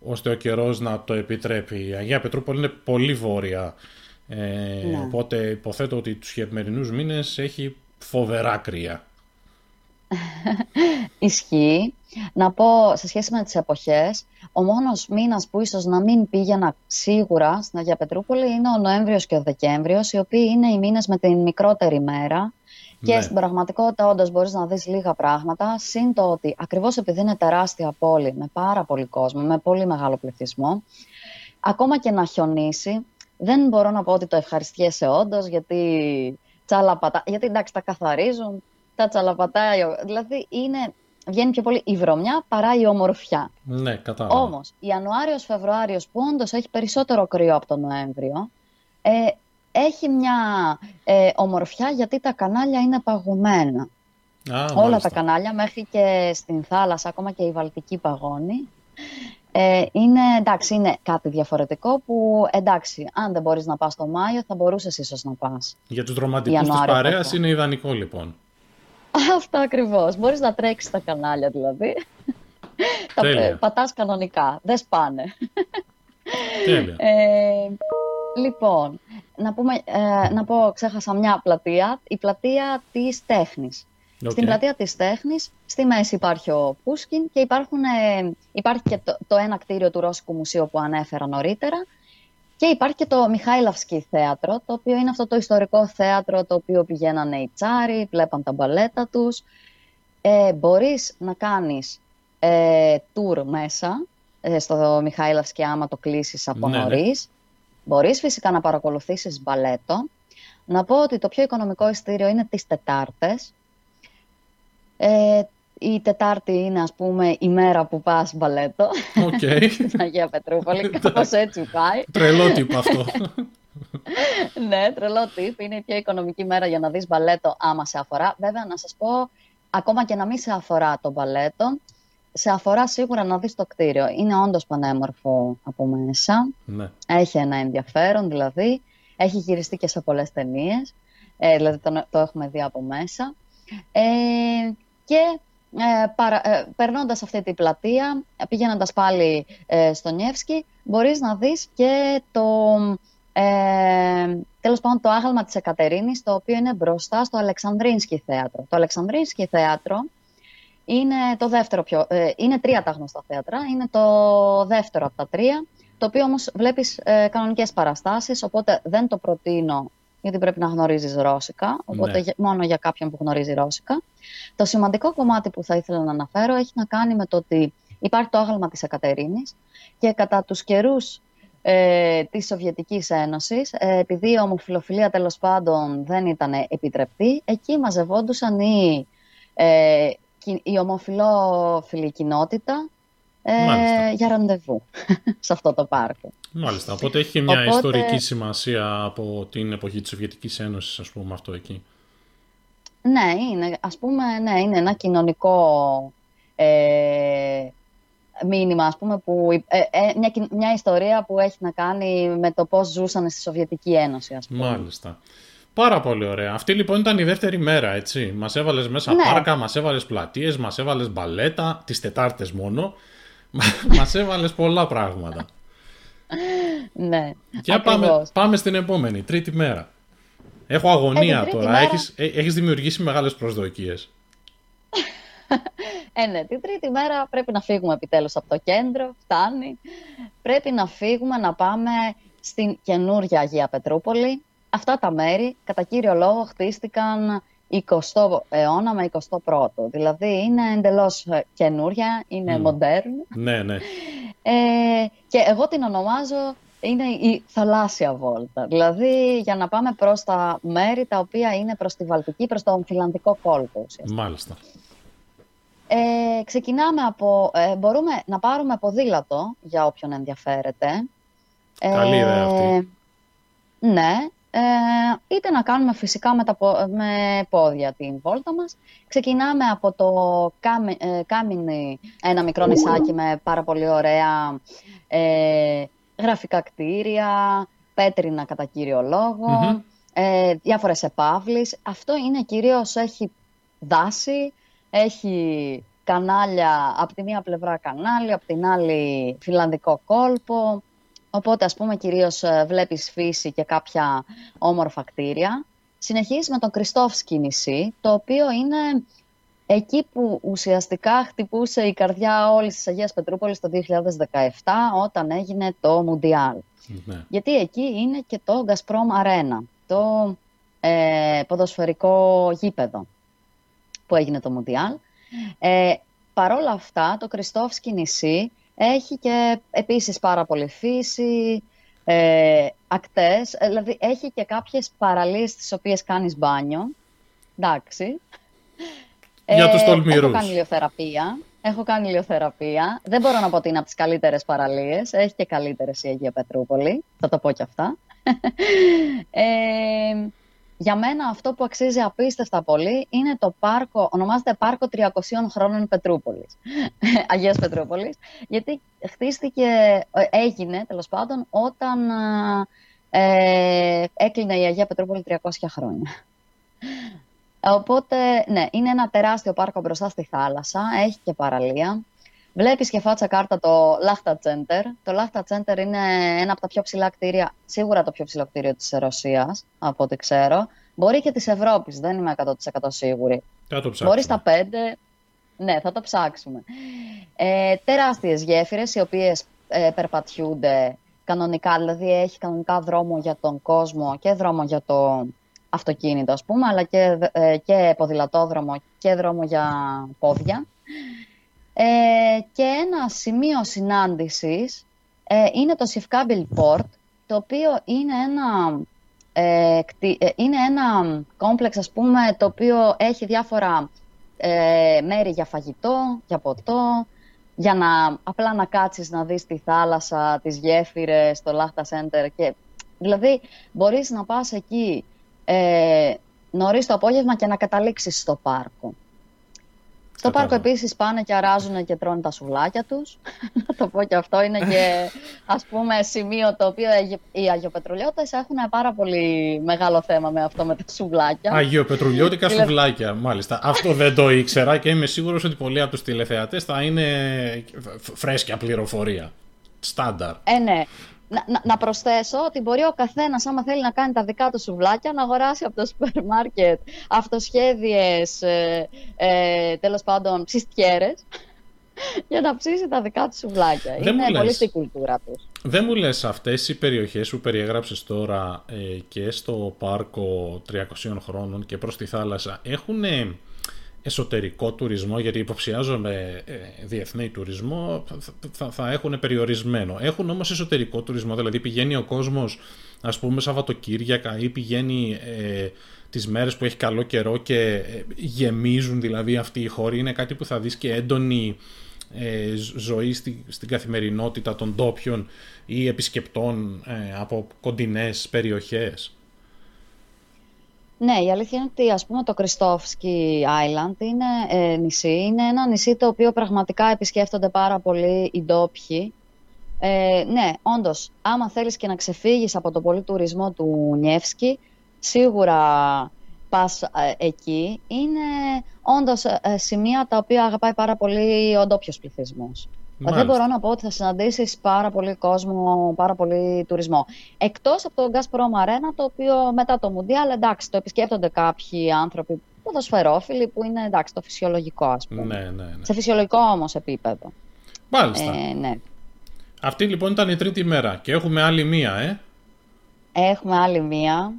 ώστε ο καιρός να το επιτρέπει. Η Αγία Πετρούπολη είναι πολύ βόρεια, ε, Ναι. οπότε υποθέτω ότι τους χειμερινούς μήνες έχει φοβερά κρύα. Ισχύει. Να πω σε σχέση με τις εποχές, ο μόνος μήνας που ίσως να μην πήγαινα σίγουρα στην Αγία Πετρούπολη είναι ο Νοέμβριος και ο Δεκέμβριος, οι οποίοι είναι οι μήνες με την μικρότερη μέρα. Και Ναι. στην πραγματικότητα όντως μπορείς να δεις λίγα πράγματα, συν το ότι ακριβώς επειδή είναι τεράστια πόλη, με πάρα πολύ κόσμο, με πολύ μεγάλο πληθυσμό, ακόμα και να χιονίσει, δεν μπορώ να πω ότι το ευχαριστιέσαι όντως, γιατί τσαλαπατά, γιατί εντάξει τα καθαρίζουν, τα τσαλαπατάει, ο- δηλαδή είναι, βγαίνει πιο πολύ η βρωμιά παρά η ομορφιά. Ναι, κατάλαβα. Όμως, Ιανουάριος-Φεβρουάριος που όντως έχει περισσότερο κρύο από τον Νοέμβριο, ε, έχει μια ε, ομορφιά γιατί τα κανάλια είναι παγωμένα. Α, Όλα μάλιστα. τα κανάλια, μέχρι και στην θάλασσα, ακόμα και η Βαλτική παγώνει. Ε, είναι, εντάξει, είναι κάτι διαφορετικό που, εντάξει, αν δεν μπορείς να πας το Μάιο, θα μπορούσες ίσως να πας. Για τους ρομαντικούς της Ιανουάριο, παρέας Φεβρουάριο. είναι ιδανικό λοιπόν. Αυτά ακριβώς. Μπορείς να τρέξεις τα κανάλια δηλαδή. τα Τέλεια. ε, πατάς κανονικά. Δεν σπάνε. Τέλεια. Ε, λοιπόν, να, πούμε, ε, να πω, ξέχασα μια πλατεία. Η πλατεία της τέχνης. Στην πλατεία της Τέχνης, στη μέση υπάρχει ο Πούσκιν και υπάρχουν, ε, υπάρχει και το, το ένα κτίριο του Ρώσικου Μουσείου που ανέφερα νωρίτερα και υπάρχει και το Μιχάηλαυσκι θέατρο, το οποίο είναι αυτό το ιστορικό θέατρο το οποίο πηγαίνανε οι τσάροι, βλέπαν τα μπαλέτα τους. Ε, μπορείς να κάνεις ε, tour μέσα ε, στο Μιχάηλαυσκι άμα το κλείσεις από ναι, ναι. νωρίς. Μπορείς φυσικά να παρακολουθήσεις μπαλέτο. Να πω ότι το πιο οικονομικό ειστήριο είναι τις Τετάρτες. Ε, η Τετάρτη είναι, ας πούμε, η μέρα που πας μπαλέτο. Okay. Στην Αγία Πετρούπολη, κάπως έτσι πάει. Τρελό τύπο αυτό. ναι, τρελό τύπο. Είναι η πιο οικονομική μέρα για να δεις μπαλέτο άμα σε αφορά. Βέβαια, να σας πω, ακόμα και να μην σε αφορά το μπαλέτο, σε αφορά σίγουρα να δεις το κτίριο. Είναι όντως πανέμορφο από μέσα. Ναι. Έχει ένα ενδιαφέρον δηλαδή. Έχει γυριστεί και σε πολλές ταινίες. Ε, δηλαδή το, το έχουμε δει από μέσα. Ε, και ε, παρα, ε, περνώντας αυτή την πλατεία, πηγαίνοντας πάλι ε, στο Νιεύσκι, μπορείς να δεις και το, ε, τέλος πάντων, το άγαλμα της Εκατερίνης, το οποίο είναι μπροστά στο Αλεξανδρίνσκι θέατρο. Το Αλεξανδρίνσκι θέατρο είναι το δεύτερο πιο... Ε, είναι τρία τα γνωστά θέατρα, είναι το δεύτερο από τα τρία, το οποίο όμως βλέπεις ε, κανονικές παραστάσεις, οπότε δεν το προτείνω γιατί πρέπει να γνωρίζεις ρώσικα, οπότε ναι. μόνο για κάποιον που γνωρίζει ρώσικα. Το σημαντικό κομμάτι που θα ήθελα να αναφέρω έχει να κάνει με το ότι υπάρχει το άγαλμα της Εκατερίνης και κατά τους καιρούς ε, της Σοβιετικής Ένωσης, ε, επειδή η ομοφιλοφιλία τέλος πάντων δεν ήταν επιτρεπτή, εκεί μαζευόντουσαν οι, ε, η ομοφιλόφιλη κοινότητα ε, για ραντεβού σε αυτό το πάρκο. Μάλιστα, οπότε έχει και μια ιστορική σημασία από την εποχή της Σοβιετικής Ένωσης, ας πούμε, αυτό εκεί. Ναι, είναι, ας πούμε, ναι, είναι ένα κοινωνικό ε, μήνυμα, ας πούμε, που, ε, ε, μια, μια ιστορία που έχει να κάνει με το πώς ζούσαν στη Σοβιετική Ένωση, ας πούμε. Μάλιστα. Πάρα πολύ ωραία. Αυτή λοιπόν ήταν η δεύτερη μέρα, έτσι. Μας έβαλες μέσα ναι. πάρκα, μας έβαλες πλατείες, μας έβαλες μπαλέτα, τις Τετάρτες μόνο. Μας έβαλες πολλά πράγματα. ναι, Για πάμε, πάμε στην επόμενη, τρίτη μέρα. Έχω αγωνία ε, τώρα. Μέρα... Έχεις, ε, έχεις δημιουργήσει μεγάλες προσδοκίες. ε, ναι, την τρίτη μέρα πρέπει να φύγουμε επιτέλους από το κέντρο. Φτάνει. Πρέπει να φύγουμε να πάμε στην καινούρια Αγία Πετρούπολη. Αυτά τα μέρη, κατά κύριο λόγο, χτίστηκαν 20ο αιώνα με 21ο. Δηλαδή είναι εντελώς καινούρια, είναι mm. Ναι, ναι. Ε, και εγώ την ονομάζω είναι η θαλάσσια βόλτα. Δηλαδή για να πάμε προς τα μέρη τα οποία είναι προς τη Βαλτική, προς τον φιλανδικό κόλπο. Μάλιστα. Ε, ξεκινάμε από... Ε, μπορούμε να πάρουμε ποδήλατο για όποιον ενδιαφέρεται. Καλή ιδέα αυτή. Ε, ναι. Ε, είτε να κάνουμε φυσικά με, τα, με πόδια την βόλτα μας. Ξεκινάμε από το Κάμινι, ένα μικρό νησάκι με πάρα πολύ ωραία ε, γραφικά κτίρια, πέτρινα κατά κύριο λόγο, ε, διάφορες επάβλεις. Αυτό είναι κυρίως, έχει δάση, έχει κανάλια, από τη μία πλευρά κανάλια, από την άλλη φιλανδικό κόλπο. Οπότε, ας πούμε, κυρίως ε, βλέπεις φύση και κάποια όμορφα κτίρια. Συνεχίζεις με τον Κριστόφσκι νησί, το οποίο είναι εκεί που ουσιαστικά χτυπούσε η καρδιά όλης της Αγίας Πετρούπολης το 2017 όταν έγινε το Μουντιάλ. Ναι. Γιατί εκεί είναι και το Gazprom Arena, το ε, ποδοσφαιρικό γήπεδο που έγινε το Μουντιάλ. Ε, παρόλα αυτά, το Κριστόφσκι νησί έχει και επίσης πάρα πολύ φύση, ε, ακτές, ε, δηλαδή έχει και κάποιες παραλίες τις οποίες κάνεις μπάνιο. Εντάξει. Για τους τολμηρούς. Έχω κάνει ηλιοθεραπεία. Έχω κάνει ηλιοθεραπεία. Δεν μπορώ να πω ότι είναι από τις καλύτερες παραλίες. Έχει και καλύτερες η Αγία Πετρούπολη. Θα το πω κι αυτά. ε, για μένα αυτό που αξίζει απίστευτα πολύ είναι το πάρκο, ονομάζεται Πάρκο 300 χρόνων Πετρούπολης, Αγίας Πετρούπολης, γιατί χτίστηκε, ε, έγινε τέλος πάντων όταν ε, έκλεινε η Αγία Πετρούπολη 300 χρόνια. Οπότε, ναι, είναι ένα τεράστιο πάρκο μπροστά στη θάλασσα, έχει και παραλία. Βλέπεις και φάτσα κάρτα το Lachta Center. Το Lachta Center είναι ένα από τα πιο ψηλά κτίρια, σίγουρα το πιο ψηλό κτίριο της Ρωσίας, από ό,τι ξέρω. Μπορεί και της Ευρώπης, δεν είμαι 100% σίγουρη. Θα το Μπορεί στα 5, ναι, θα το ψάξουμε. Ε, τεράστιες γέφυρες, οι οποίες ε, περπατιούνται κανονικά, δηλαδή έχει κανονικά δρόμο για τον κόσμο και δρόμο για το αυτοκίνητο, ας πούμε, αλλά και, ε, και ποδηλατόδρομο και δρόμο για πόδια. Ε, και ένα σημείο συνάντησης ε, είναι το Sifkabil Port, το οποίο είναι ένα, ε, ε, είναι ένα κόμπλεξ, ας πούμε, το οποίο έχει διάφορα ε, μέρη για φαγητό, για ποτό, για να απλά να κάτσεις να δεις τη θάλασσα, τις γέφυρες, το Λάχτα Center. Και, δηλαδή, μπορείς να πας εκεί ε, νωρίς το απόγευμα και να καταλήξεις στο πάρκο. Στο πάρκο επίσης πάνε και αράζουν και τρώνε τα σουβλάκια τους. Να το πω και αυτό είναι και ας πούμε σημείο το οποίο οι Αγιοπετρουλιώτες έχουν πάρα πολύ μεγάλο θέμα με αυτό με τα σουβλάκια. Αγιοπετρουλιώτικα σουβλάκια, μάλιστα. Αυτό δεν το ήξερα και είμαι σίγουρος ότι πολλοί από τους τηλεθεατές θα είναι φρέσκια πληροφορία. Στάνταρ. Ε, ναι να, να, προσθέσω ότι μπορεί ο καθένας άμα θέλει να κάνει τα δικά του σουβλάκια να αγοράσει από το σούπερ μάρκετ αυτοσχέδιες ε, ε, τέλος πάντων ψιστιέρες για να ψήσει τα δικά του σουβλάκια. Είναι πολύ στην κουλτούρα τους. Δεν μου λες αυτές οι περιοχές που περιέγραψες τώρα ε, και στο πάρκο 300 χρόνων και προς τη θάλασσα έχουν εσωτερικό τουρισμό, γιατί υποψιάζομαι ε, διεθνή τουρισμό, θα, θα έχουν περιορισμένο. Έχουν όμως εσωτερικό τουρισμό, δηλαδή πηγαίνει ο κόσμος ας πούμε Σαββατοκύριακα ή πηγαίνει ε, τις μέρες που έχει καλό καιρό και ε, γεμίζουν δηλαδή αυτοί οι χώροι. Είναι κάτι που θα δεις και έντονη ε, ζωή στη, στην καθημερινότητα των ντόπιων ή επισκεπτών από κοντινές περιοχές. Ναι, η αλήθεια είναι ότι ας πούμε το Κριστόφσκι Island είναι ε, νησί. Είναι ένα νησί το οποίο πραγματικά επισκέφτονται πάρα πολύ οι ντόπιοι. Ε, ναι, όντως, άμα θέλεις και να ξεφύγεις από τον πολύ τουρισμό του Νιεύσκι, σίγουρα πας ε, εκεί. Είναι όντως ε, σημεία τα οποία αγαπάει πάρα πολύ ο ντόπιος πληθυσμό. Δεν μπορώ να πω ότι θα συναντήσεις πάρα πολύ κόσμο, πάρα πολύ τουρισμό. Εκτός από το Gazprom Arena, το οποίο μετά το Mundial, εντάξει, το επισκέπτονται κάποιοι άνθρωποι ποδοσφαιρόφιλοι, που είναι εντάξει, το φυσιολογικό, ας πούμε. Ναι, ναι, ναι. Σε φυσιολογικό όμως επίπεδο. Μάλιστα. Ε, ναι. Αυτή λοιπόν ήταν η τρίτη μέρα και έχουμε άλλη μία, ε. Έχουμε άλλη μία,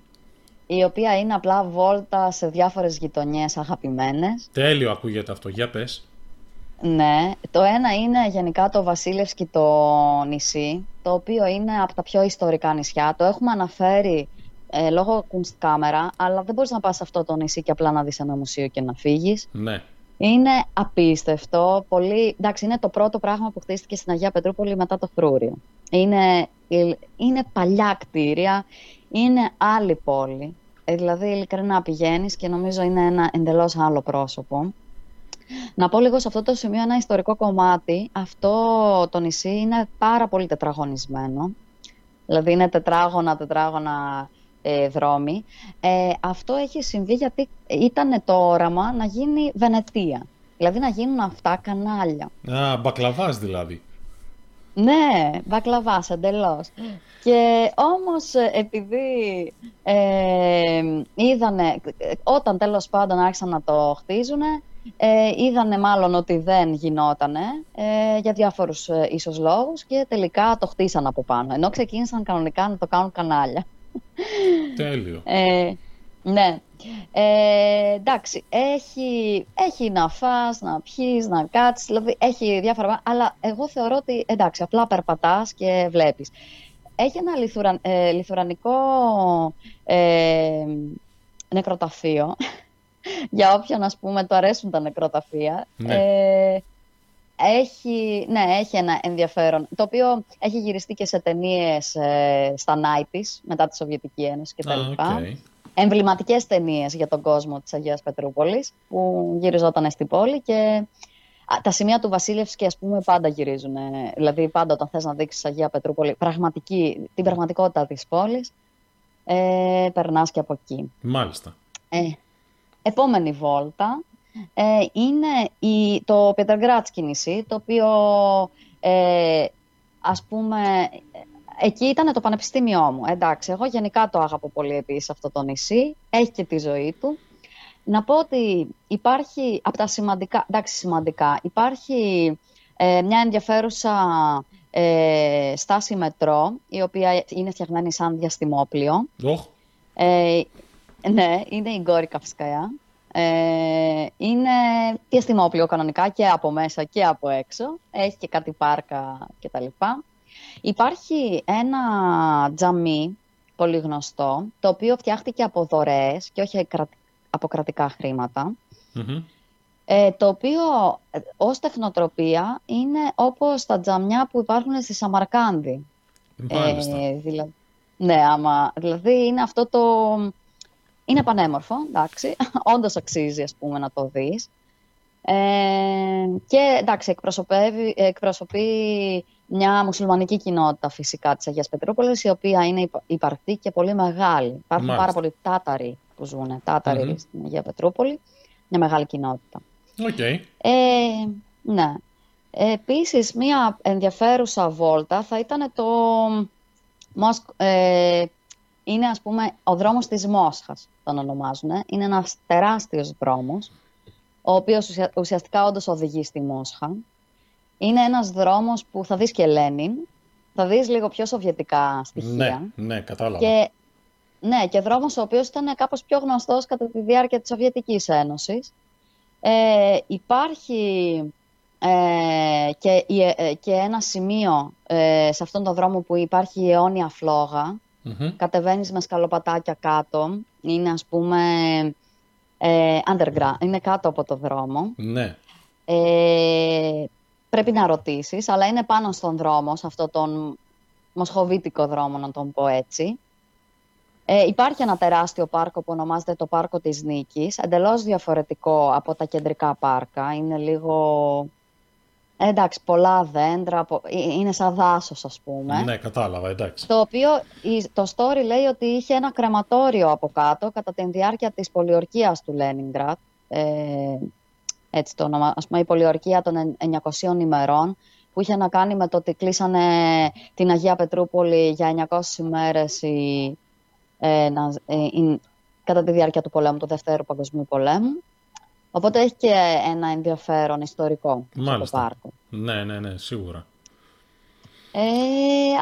η οποία είναι απλά βόλτα σε διάφορες γειτονιές αγαπημένες. Τέλειο ακούγεται αυτό, για πες. Ναι, το ένα είναι γενικά το Βασίλευσκι το νησί, το οποίο είναι από τα πιο ιστορικά νησιά. Το έχουμε αναφέρει ε, λόγω Kunstkamera, αλλά δεν μπορείς να πας σε αυτό το νησί και απλά να δεις ένα μουσείο και να φύγεις. Ναι. Είναι απίστευτο. Πολύ... Εντάξει, είναι το πρώτο πράγμα που χτίστηκε στην Αγία Πετρούπολη μετά το Φρούριο. Είναι, είναι παλιά κτίρια, είναι άλλη πόλη. Ε, δηλαδή, ειλικρινά πηγαίνεις και νομίζω είναι ένα εντελώς άλλο πρόσωπο. Να πω λίγο σε αυτό το σημείο ένα ιστορικό κομμάτι. Αυτό το νησί είναι πάρα πολύ τετραγωνισμένο. Δηλαδή είναι τετράγωνα, τετράγωνα ε, δρόμοι. Ε, αυτό έχει συμβεί γιατί ήταν το όραμα να γίνει Βενετία. Δηλαδή να γίνουν αυτά κανάλια. Α, μπακλαβάς δηλαδή. Ναι, μπακλαβάς εντελώς. Και όμως επειδή ε, είδανε, όταν τέλος πάντων άρχισαν να το χτίζουν, ε, είδανε μάλλον ότι δεν γινότανε ε, για διάφορους ε, ίσως λόγους και τελικά το χτίσαν από πάνω. Ενώ ξεκίνησαν κανονικά να το κάνουν κανάλια. Τέλειο. Ε, ναι. Ε, εντάξει, έχει, έχει να φας, να πιείς, να κάτσεις, δηλαδή έχει διάφορα αλλά εγώ θεωρώ ότι εντάξει, απλά περπατάς και βλέπεις. Έχει ένα λιθουραν, ε, λιθουρανικό ε, νεκροταφείο για όποιον ας πούμε το αρέσουν τα νεκροταφεία. Ναι. Ε, έχει, ναι, έχει ένα ενδιαφέρον, το οποίο έχει γυριστεί και σε ταινίες ε, στα 90's, μετά τη Σοβιετική Ένωση κτλ. okay. Εμβληματικές ταινίες για τον κόσμο της Αγίας Πετρούπολης, που γυριζόταν στην πόλη και τα σημεία του Βασίλευσκη, ας πούμε, πάντα γυρίζουν. Δηλαδή, πάντα όταν θες να δείξεις Αγία Πετρούπολη, πραγματική, την πραγματικότητα της πόλης, ε, περνάς και από εκεί. Μάλιστα. Ε, επόμενη βόλτα ε, είναι η, το Πετεργράτσκι νησί, το οποίο ε, ας πούμε εκεί ήταν το πανεπιστήμιό μου. Εντάξει, εγώ γενικά το αγαπώ πολύ επίσης αυτό το νησί. Έχει και τη ζωή του. Να πω ότι υπάρχει, από τα σημαντικά, εντάξει σημαντικά, υπάρχει ε, μια ενδιαφέρουσα ε, στάση μετρό, η οποία είναι φτιαγμένη σαν διαστημόπλιο. Oh. Ε, ναι, είναι η Γκόρη Καυσκαία. Ε, είναι διαστημόπλιο κανονικά και από μέσα και από έξω. Έχει και κάτι πάρκα κτλ. Υπάρχει ένα τζαμί πολύ γνωστό, το οποίο φτιάχτηκε από δωρεές και όχι από κρατικά ε, το οποίο ε, ως τεχνοτροπία είναι όπως τα τζαμιά που υπάρχουν στη Σαμαρκάνδη. Ε, δηλαδή, ναι, άμα, δηλαδή είναι αυτό το... Είναι πανέμορφο, εντάξει, όντως αξίζει ας πούμε να το δεις. Ε, και εντάξει, εκπροσωπεί μια μουσουλμανική κοινότητα φυσικά της Αγίας Πετρούπολης, η οποία είναι υπαρκτή και πολύ μεγάλη. Υπάρχουν πάρα πολλοί Τάταροι που ζουν, στην Αγία Πετρούπολη, μια μεγάλη κοινότητα. Okay. Ε, ναι. Επίσης, μία ενδιαφέρουσα βόλτα θα ήταν το... Ε, είναι, ας πούμε, ο δρόμος της Μόσχας, τον ονομάζουν. Είναι ένας τεράστιος δρόμος, ο οποίος ουσιαστικά όντως οδηγεί στη Μόσχα. Είναι ένας δρόμος που θα δεις και Λένιν, θα δεις λίγο πιο σοβιετικά στοιχεία. Ναι, ναι, κατάλαβα. Και, ναι, και δρόμος ο οποίος ήταν κάπως πιο γνωστός κατά τη διάρκεια της Σοβιετικής Ένωσης. Ε, υπάρχει ε, και, ε, και ένα σημείο ε, σε αυτόν τον δρόμο που υπάρχει η αιώνια φλόγα. Mm-hmm. Κατεβαίνεις με σκαλοπατάκια κάτω. Είναι ας πούμε ε, underground. Είναι κάτω από το δρόμο. Ναι. Ε, πρέπει να ρωτήσεις, αλλά είναι πάνω στον δρόμο, σε αυτόν τον μοσχοβίτικο δρόμο να τον πω έτσι. Ε, υπάρχει ένα τεράστιο πάρκο που ονομάζεται το Πάρκο της Νίκης, εντελώς διαφορετικό από τα κεντρικά πάρκα. Είναι λίγο... Ε, εντάξει, πολλά δέντρα, ε, είναι σαν δάσος ας πούμε. Ναι, κατάλαβα, εντάξει. Το οποίο, το story λέει ότι είχε ένα κρεματόριο από κάτω κατά τη διάρκεια της πολιορκίας του Λένιγκρατ. Ε, έτσι το όνομα, ας πούμε η πολιορκία των 900 ημερών, που είχε να κάνει με το ότι κλείσανε την Αγία Πετρούπολη για 900 ημέρες οι ε, να, ε, κατά τη διάρκεια του πολέμου, του Δευτέρου Παγκοσμίου Πολέμου. Οπότε έχει και ένα ενδιαφέρον ιστορικό Μάλιστα. στο πάρκο. Ναι, ναι, ναι, σίγουρα. Ε,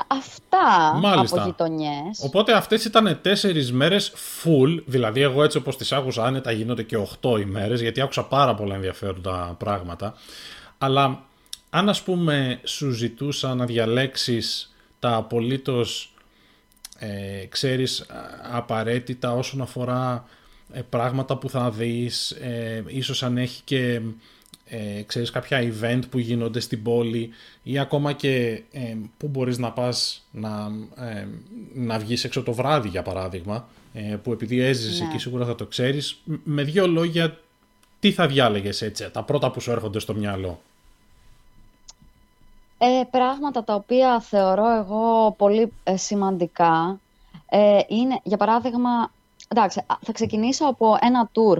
αυτά Μάλιστα. από γειτονιές. Οπότε αυτές ήταν τέσσερις μέρες full, δηλαδή εγώ έτσι όπως τις άκουσα άνετα γίνονται και οχτώ ημέρες, γιατί άκουσα πάρα πολλά ενδιαφέροντα πράγματα. Αλλά αν ας πούμε σου ζητούσα να διαλέξεις τα απολύτως ε, ξέρεις απαραίτητα όσον αφορά ε, πράγματα που θα δεις, ε, ίσως αν έχει και ε, ξέρεις κάποια event που γίνονται στην πόλη ή ακόμα και ε, που μπορείς να πας να, ε, να βγεις έξω το βράδυ για παράδειγμα που επειδή έζησες ναι. εκεί σίγουρα θα το ξέρεις με δύο λόγια τι θα διάλεγες έτσι τα πρώτα που σου έρχονται στο μυαλό; Ε, πράγματα τα οποία θεωρώ εγώ πολύ ε, σημαντικά ε, είναι, για παράδειγμα, εντάξει, θα ξεκινήσω από ένα tour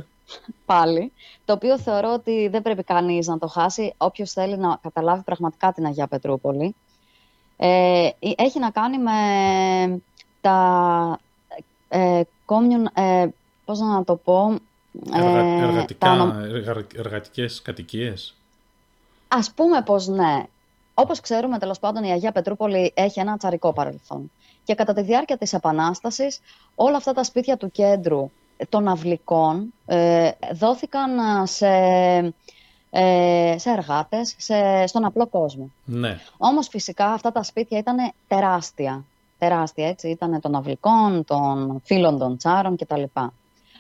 πάλι, το οποίο θεωρώ ότι δεν πρέπει κανείς να το χάσει, όποιος θέλει να καταλάβει πραγματικά την Αγία Πετρούπολη. Ε, έχει να κάνει με τα ε, ε, πώς να το πω... Ε, εργατικά, εργατικές κατοικίες. Ας πούμε πως ναι. Όπως ξέρουμε, τέλος πάντων, η Αγία Πετρούπολη έχει ένα τσαρικό παρελθόν. Και κατά τη διάρκεια της Επανάστασης, όλα αυτά τα σπίτια του κέντρου των αυλικών ε, δόθηκαν ε, σε, ε, σε εργάτες, σε, στον απλό κόσμο. Ναι. Όμως φυσικά αυτά τα σπίτια ήταν τεράστια. Τεράστια, έτσι. Ήταν των αυλικών, των φίλων των τσάρων κτλ.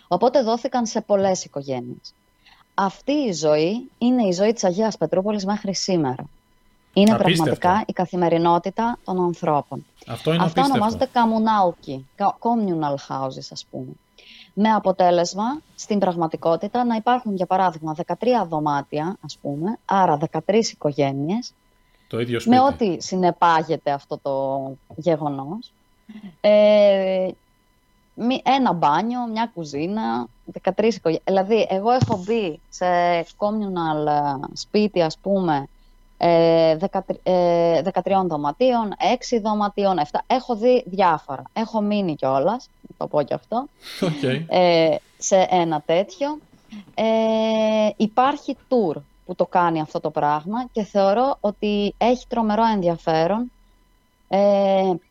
Οπότε δόθηκαν σε πολλές οικογένειες. Αυτή η ζωή είναι η ζωή της Αγίας Πετρούπολης μέχρι σήμερα. Είναι πραγματικά η καθημερινότητα των ανθρώπων. Αυτό είναι Αυτά ονομάζονται communalki, communal houses ας πούμε. Με αποτέλεσμα, στην πραγματικότητα, να υπάρχουν για παράδειγμα 13 δωμάτια, ας πούμε, άρα 13 οικογένειες, το ίδιο σπίτι. με ό,τι συνεπάγεται αυτό το γεγονός. Ε, ένα μπάνιο, μια κουζίνα, 13 οικογένειες. Δηλαδή, εγώ έχω μπει σε communal σπίτι, ας πούμε, 13 ε, ε, δωματίων, 6 δωματίων, 7. Έχω δει διάφορα. Έχω μείνει κιόλας, το πω κι αυτό, okay. σε ένα τέτοιο. υπάρχει tour που το κάνει αυτό το πράγμα και θεωρώ ότι έχει τρομερό ενδιαφέρον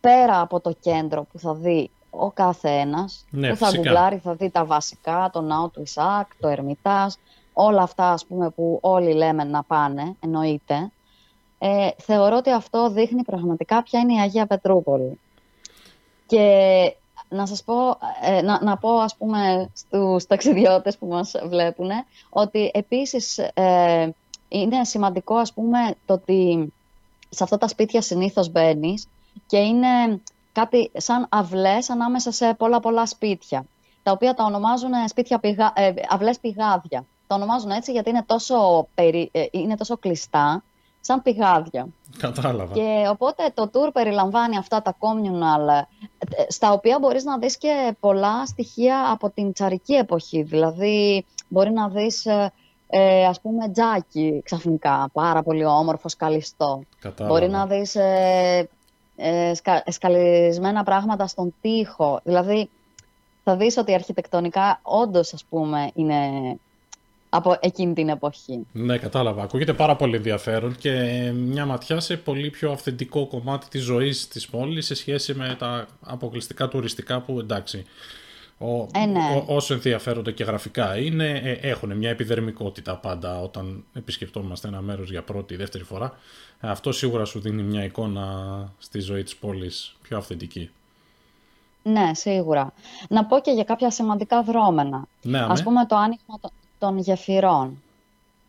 πέρα από το κέντρο που θα δει ο κάθε ένας ναι, που θα γκουγκλάρει, θα δει τα βασικά, το ναό του Ισάκ, το Ερμητάζ, όλα αυτά ας πούμε που όλοι λέμε να πάνε, εννοείται. Ε, θεωρώ ότι αυτό δείχνει πραγματικά ποια είναι η Αγία Πετρούπολη. Και να σας πω, ε, να, να πω ας πούμε στους ταξιδιώτες που μας βλέπουν, ότι επίσης ε, είναι σημαντικό ας πούμε το ότι σε αυτά τα σπίτια συνήθως μπαίνεις και είναι κάτι σαν αυλές ανάμεσα σε πολλά πολλά σπίτια, τα οποία τα ονομάζουν σπίτια πηγα... ε, αυλές πηγάδια. Τα ονομάζουν έτσι γιατί είναι τόσο, περι... Ε, είναι τόσο κλειστά, σαν πηγάδια. Κατάλαβα. Και οπότε το tour περιλαμβάνει αυτά τα communal, ε, στα οποία μπορείς να δεις και πολλά στοιχεία από την τσαρική εποχή. Δηλαδή, μπορεί να δεις, ε, ας πούμε, τζάκι ξαφνικά, πάρα πολύ όμορφο, σκαλιστό. Κατάλαβα. Μπορεί να δεις ε, ε, σκαλισμένα πράγματα στον τοίχο. Δηλαδή, θα δεις ότι αρχιτεκτονικά όντως, ας πούμε, είναι από εκείνη την εποχή. Ναι, κατάλαβα. Ακούγεται πάρα πολύ ενδιαφέρον και μια ματιά σε πολύ πιο αυθεντικό κομμάτι της ζωής της πόλης σε σχέση με τα αποκλειστικά τουριστικά που εντάξει ο, ε, ναι. όσο ενδιαφέρονται και γραφικά είναι, ε, έχουν μια επιδερμικότητα πάντα όταν επισκεφτόμαστε ένα μέρος για πρώτη ή δεύτερη φορά. Ε, αυτό σίγουρα σου δίνει μια εικόνα στη ζωή της πόλης πιο αυθεντική. Ναι, σίγουρα. Να πω και για κάποια σημαντικά δρόμενα. Ναι, Ας πούμε το άνοιγμα των γεφυρών.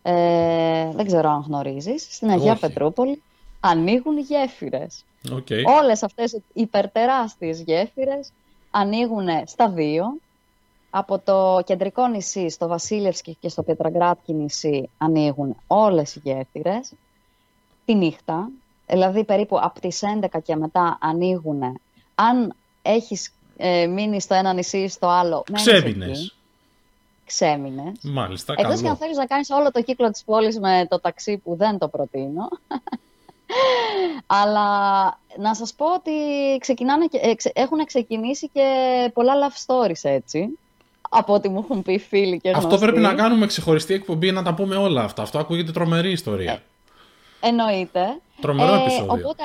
Ε, δεν ξέρω αν γνωρίζεις. Στην Αγία Όχι. Πετρούπολη ανοίγουν γέφυρες. Okay. Όλες αυτές οι υπερτεράστιες γέφυρες ανοίγουν στα δύο. Από το κεντρικό νησί στο Βασίλευσκι και στο Πετραγκράτκι νησί ανοίγουν όλες οι γέφυρες τη νύχτα. Δηλαδή περίπου από τις 11 και μετά ανοίγουν. Αν έχεις ε, μείνει στο ένα νησί ή στο άλλο, Ξέμεινες. Ξέμεινες. Μάλιστα, Εκτός καλό. και αν θέλεις να κάνεις όλο το κύκλο της πόλης με το ταξί που δεν το προτείνω. Αλλά να σας πω ότι ξεκινάνε, έχουν ξεκινήσει και πολλά love stories έτσι. Από ό,τι μου έχουν πει φίλοι και γνωστοί. Αυτό πρέπει να κάνουμε ξεχωριστή εκπομπή να τα πούμε όλα αυτά. Αυτό ακούγεται τρομερή ιστορία. Ε, εννοείται. Τρομερό Ε, επεισόδιο. Οπότε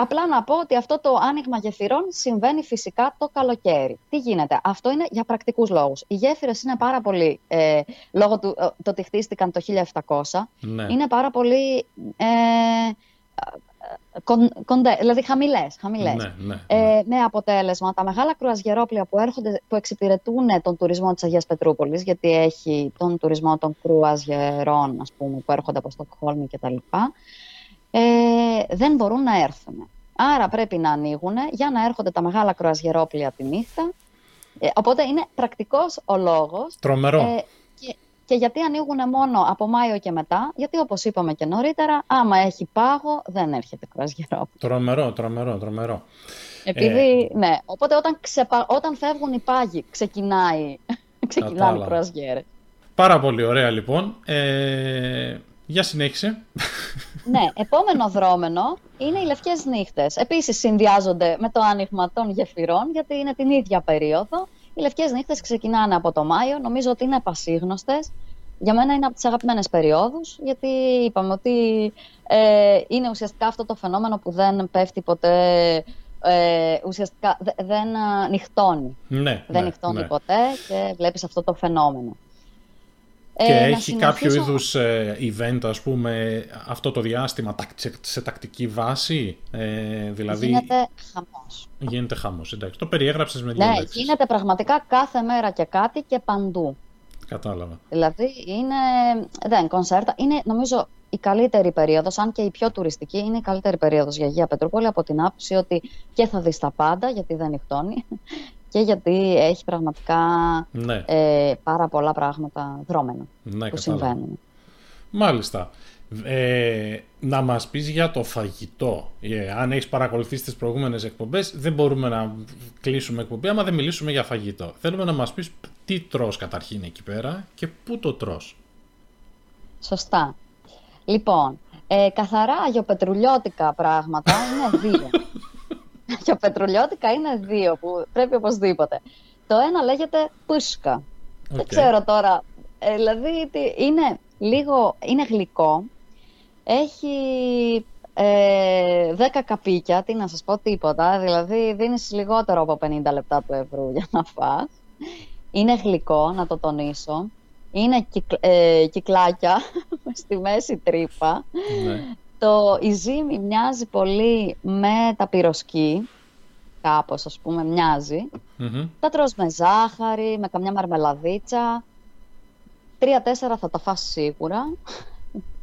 απλά να πω ότι αυτό το άνοιγμα γεφυρών συμβαίνει φυσικά το καλοκαίρι. Τι γίνεται, αυτό είναι για πρακτικούς λόγους. Οι γέφυρες είναι πάρα πολύ, ε, λόγω του ε, το ότι χτίστηκαν το 1700, Ναι. είναι πάρα πολύ ε, κον, κοντέ, δηλαδή χαμηλές. χαμηλές. Ναι, ναι, Ε, με αποτέλεσμα τα μεγάλα κρουαζιερόπλια που, έρχονται, που εξυπηρετούν τον τουρισμό της Αγίας Πετρούπολης, γιατί έχει τον τουρισμό των κρουαζιερών ας πούμε, που έρχονται από Στοκχόλμη κτλ. Ε, δεν μπορούν να έρθουν. Άρα πρέπει να ανοίγουν για να έρχονται τα μεγάλα κρουαζιερόπλια τη νύχτα. Ε, οπότε είναι πρακτικός ο λόγος. Τρομερό. Ε, και, και γιατί ανοίγουν μόνο από Μάιο και μετά, γιατί όπως είπαμε και νωρίτερα, άμα έχει πάγο δεν έρχεται κρουαζιερόπλιο. Τρομερό, τρομερό, τρομερό. Επειδή, ναι, οπότε όταν, ξεπα... όταν φεύγουν οι πάγοι ξεκινάει, ξεκινάνε οι Κατάλαβα. κρουαζιέρες. Πάρα πολύ ωραία λοιπόν. Ε, για συνέχισε. ναι, επόμενο δρόμενο είναι οι λευκές νύχτες. Επίσης συνδυάζονται με το άνοιγμα των γεφυρών, γιατί είναι την ίδια περίοδο. Οι λευκές νύχτες ξεκινάνε από το Μάιο, νομίζω ότι είναι πασίγνωστες. Για μένα είναι από τις αγαπημένες περιόδους, γιατί είπαμε ότι ε, είναι ουσιαστικά αυτό το φαινόμενο που δεν πέφτει ποτέ, ε, ουσιαστικά δε- δεν α, νυχτώνει. Ναι, δεν ναι, νυχτώνει ναι. ποτέ και βλέπεις αυτό το φαινόμενο. Και Ε, να έχει κάποιο συνεχίσω- είδους ε, event, ας πούμε, αυτό το διάστημα τακ- σε, σε τακτική βάση. Ε, δηλαδή Γίνεται χαμός. γίνεται χαμός. Εντάξει, το περιέγραψες με δύο Ναι, λέξεις. γίνεται πραγματικά κάθε μέρα και κάτι και παντού. Κατάλαβα. Δηλαδή είναι, δεν, κονσέρτα, είναι νομίζω η καλύτερη περίοδος, αν και η πιο τουριστική, είναι η καλύτερη περίοδος για Αγία Πετρούπολη από την άποψη ότι και θα δεις τα πάντα, γιατί δεν νυχτώνει, και γιατί έχει πραγματικά Ναι, ε, πάρα πολλά πράγματα δρόμενα ναι, που κατάλαβα. συμβαίνουν. Μάλιστα. Ε, να μας πεις για το φαγητό. Ε, αν έχεις παρακολουθήσει τις προηγούμενες εκπομπές, δεν μπορούμε να κλείσουμε εκπομπή άμα δεν μιλήσουμε για φαγητό. Θέλουμε να μας πεις τι τρως καταρχήν εκεί πέρα και πού το τρως. Σωστά. Λοιπόν, Ε, καθαρά αγιοπετρουλιώτικα πράγματα είναι δύο. αγιοπετρουλιώτικα είναι δύο που πρέπει οπωσδήποτε. Το ένα λέγεται πούσκα. Δεν ξέρω τώρα. Ε, δηλαδή είναι λίγο, είναι γλυκό. Έχει ε, 10 καπίκια, τι να σας πω τίποτα. Δηλαδή δίνεις λιγότερο από 50 λεπτά του ευρώ για να φας. Είναι γλυκό, να το τονίσω. Είναι ε, κυκλάκια στη μέση τρύπα. Ναι. Το, η ζύμη μοιάζει πολύ με τα πυροσκή. Κάπως ας πούμε Τα τρως με ζάχαρη, με καμιά μαρμελαδίτσα. Τρία-τέσσερα θα τα φας σίγουρα.